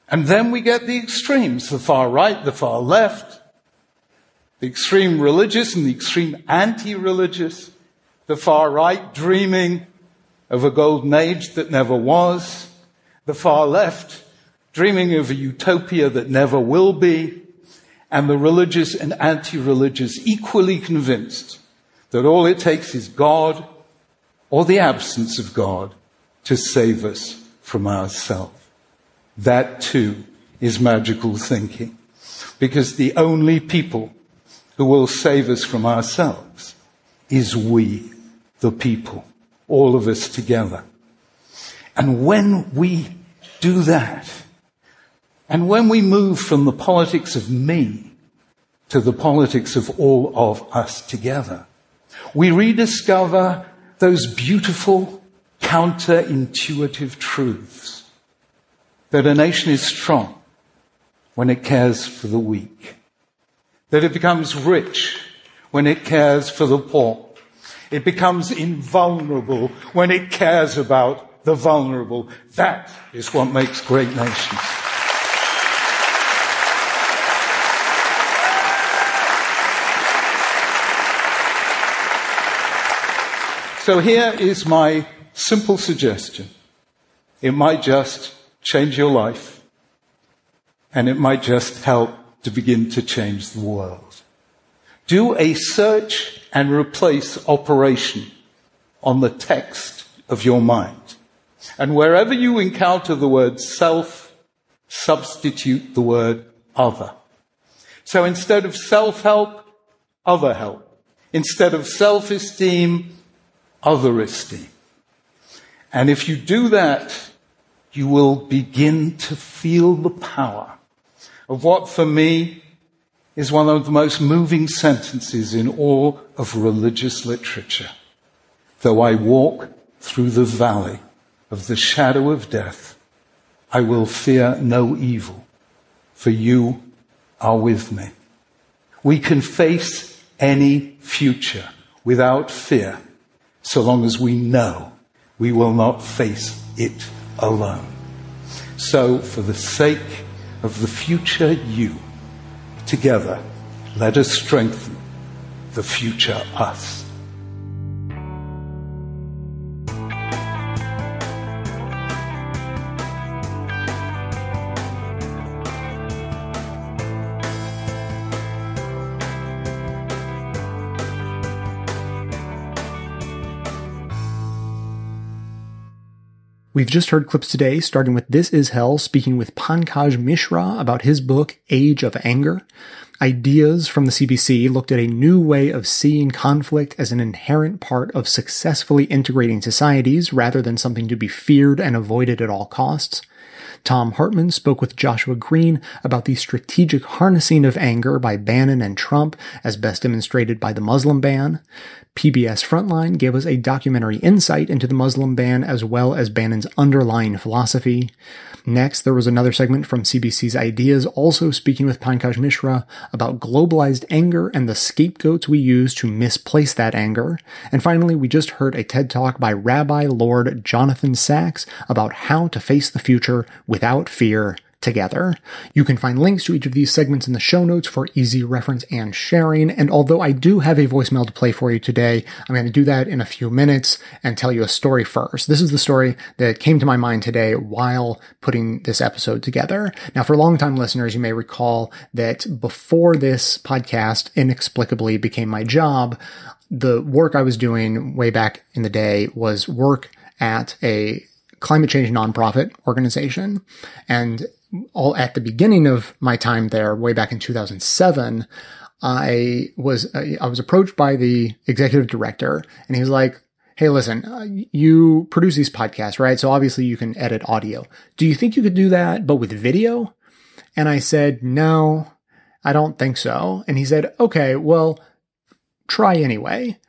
And then we get the extremes, the far right, the far left, the extreme religious and the extreme anti-religious, the far right dreaming of a golden age that never was, the far left, dreaming of a utopia that never will be, and the religious and anti-religious equally convinced that all it takes is God or the absence of God to save us from ourselves. That too is magical thinking because the only people who will save us from ourselves is we, the people, all of us together. And when we do that, and when we move from the politics of me to the politics of all of us together, we rediscover those beautiful counterintuitive truths that a nation is strong when it cares for the weak, that it becomes rich when it cares for the poor, it becomes invulnerable when it cares about the vulnerable. That is what makes great nations. So here is my simple suggestion. It might just change your life, and it might just help to begin to change the world. Do a search and replace operation on the text of your mind. And wherever you encounter the word self, substitute the word other. So instead of self-help, other help. Instead of self-esteem, other esteem. And if you do that, you will begin to feel the power of what for me is one of the most moving sentences in all of religious literature. Though I walk through the valley of the shadow of death, I will fear no evil, for you are with me. We can face any future without fear so long as we know we will not face it alone. So, for the sake of the future you, together, let us strengthen the future us. We've just heard clips today, starting with This Is Hell, speaking with Pankaj Mishra about his book, Age of Anger. Ideas from the CBC looked at a new way of seeing conflict as an inherent part of successfully integrating societies rather than something to be feared and avoided at all costs. Thom Hartmann spoke with Joshua Green about the strategic harnessing of anger by Bannon and Trump, as best demonstrated by the Muslim ban. PBS Frontline gave us a documentary insight into the Muslim ban as well as Bannon's underlying philosophy. Next, there was another segment from CBC's Ideas, also speaking with Pankaj Mishra about globalized anger and the scapegoats we use to misplace that anger. And finally, we just heard a TED Talk by Rabbi Lord Jonathan Sacks about how to face the future without fear together. You can find links to each of these segments in the show notes for easy reference and sharing. And although I do have a voicemail to play for you today, I'm going to do that in a few minutes and tell you a story first. This is the story that came to my mind today while putting this episode together. Now, for longtime listeners, you may recall that before this podcast inexplicably became my job, the work I was doing way back in the day was work at a climate change nonprofit organization. And all at the beginning of my time there, way back in 2007, I was I was approached by the executive director, and he was like, "Hey, listen, uh, you produce these podcasts, right? So obviously you can edit audio. Do you think you could do that, but with video?" And I said, "No, I don't think so." And he said, "Okay, well, try anyway."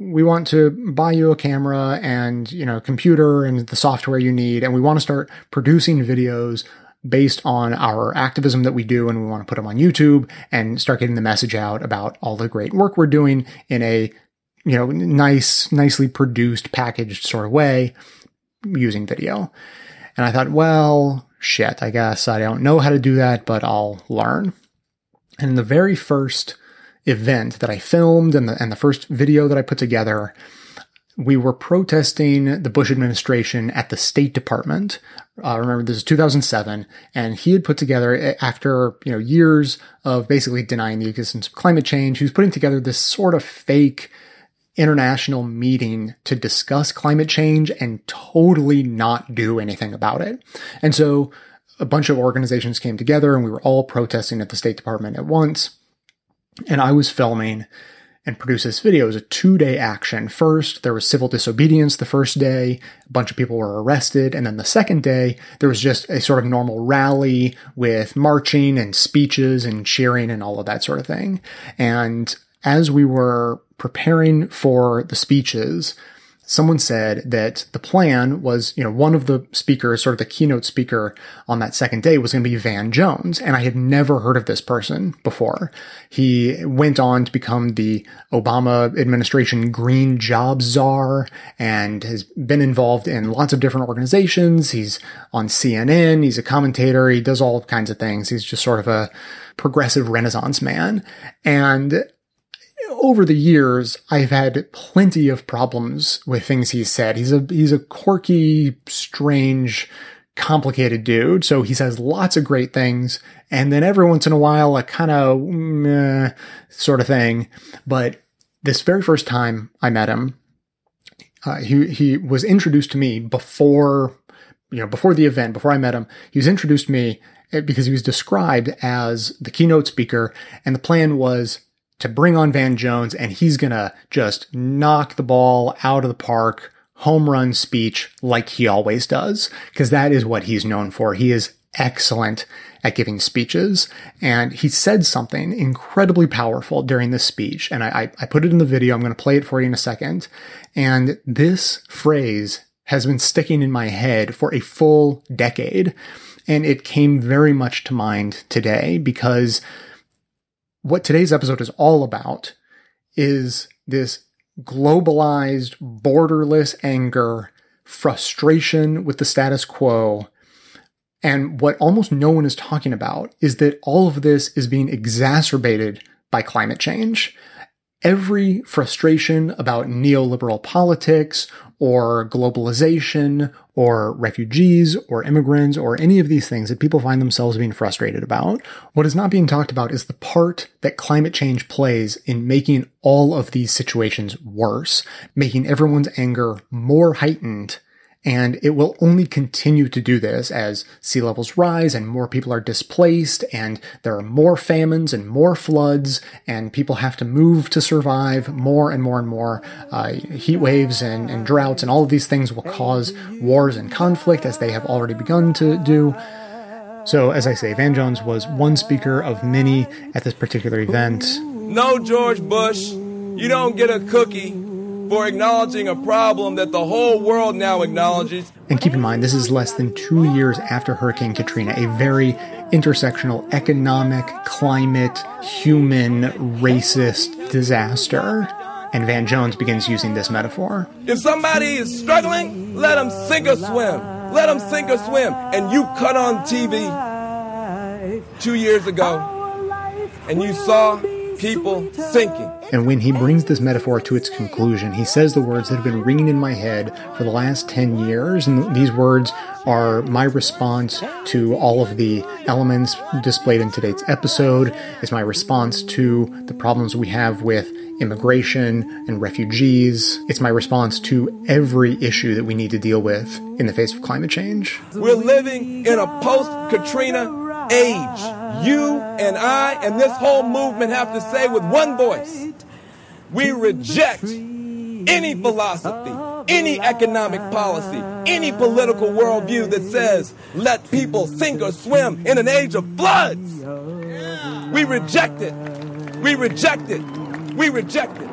We want to buy you a camera and you know computer and the software you need and we want to start producing videos based on our activism that we do and we want to put them on YouTube and start getting the message out about all the great work we're doing in a you know nice nicely produced packaged sort of way using video. And i thought well shit i guess i don't know how to do that but i'll learn. And the very first event that i filmed and the, and the first video that i put together we were protesting the Bush administration at the State Department. Uh, remember, this is 2007, and he had put together, after you know years of basically denying the existence of climate change, he was putting together this sort of fake international meeting to discuss climate change and totally not do anything about it. And so a bunch of organizations came together and we were all protesting at the State Department at once. And I was filming and produced this video. It was a two day action. First, there was civil disobedience the first day. A bunch of people were arrested. And then the second day, there was just a sort of normal rally with marching and speeches and cheering and all of that sort of thing. And as we were preparing for the speeches, someone said that the plan was, you know, one of the speakers, sort of the keynote speaker on that second day was going to be Van Jones. And I had never heard of this person before. He went on to become the Obama administration green job czar and has been involved in lots of different organizations. He's on CNN. He's a commentator. He does all kinds of things. He's just sort of a progressive renaissance man. And over the years, I've had plenty of problems with things he's said. He's a, he's a quirky, strange, complicated dude. So he says lots of great things. And then every once in a while, a kind of sort of thing. But this very first time I met him, uh, he, he was introduced to me before, you know, before the event, before I met him. He was introduced to me eh, because he was described as the keynote speaker. And the plan was to bring on Van Jones and he's going to just knock the ball out of the park, home run speech like he always does, because that is what he's known for. He is excellent at giving speeches. And he said something incredibly powerful during this speech. And I, I put it in the video. I'm going to play it for you in a second. And this phrase has been sticking in my head for a full decade. And it came very much to mind today because what today's episode is all about is this globalized, borderless anger, frustration with the status quo. And what almost no one is talking about is that all of this is being exacerbated by climate change. Every frustration about neoliberal politics or globalization or refugees or immigrants or any of these things that people find themselves being frustrated about. What is not being talked about is the part that climate change plays in making all of these situations worse, making everyone's anger more heightened and it will only continue to do this as sea levels rise and more people are displaced and there are more famines and more floods and people have to move to survive more and more and more. Uh, heat waves and, and droughts and all of these things will cause wars and conflict as they have already begun to do. So, as I say, Van Jones was one speaker of many at this particular event. No, George Bush, you don't get a cookie for acknowledging a problem that the whole world now acknowledges. And keep in mind, this is less than two years after Hurricane Katrina, a very intersectional economic, climate, human, racist disaster. And Van Jones begins using this metaphor. If somebody is struggling, let them sink or swim. Let them sink or swim. And you cut on TV two years ago, and you saw people sinking. And when he brings this metaphor to its conclusion, he says the words that have been ringing in my head for the last 10 years. And these words are my response to all of the elements displayed in today's episode. It's my response to the problems we have with immigration and refugees. It's my response to every issue that we need to deal with in the face of climate change. We're living in a post Katrina age. You and I and this whole movement have to say with one voice we reject any philosophy, any economic policy, any political worldview that says let people sink or swim in an age of floods. We reject it. We reject it. We reject it.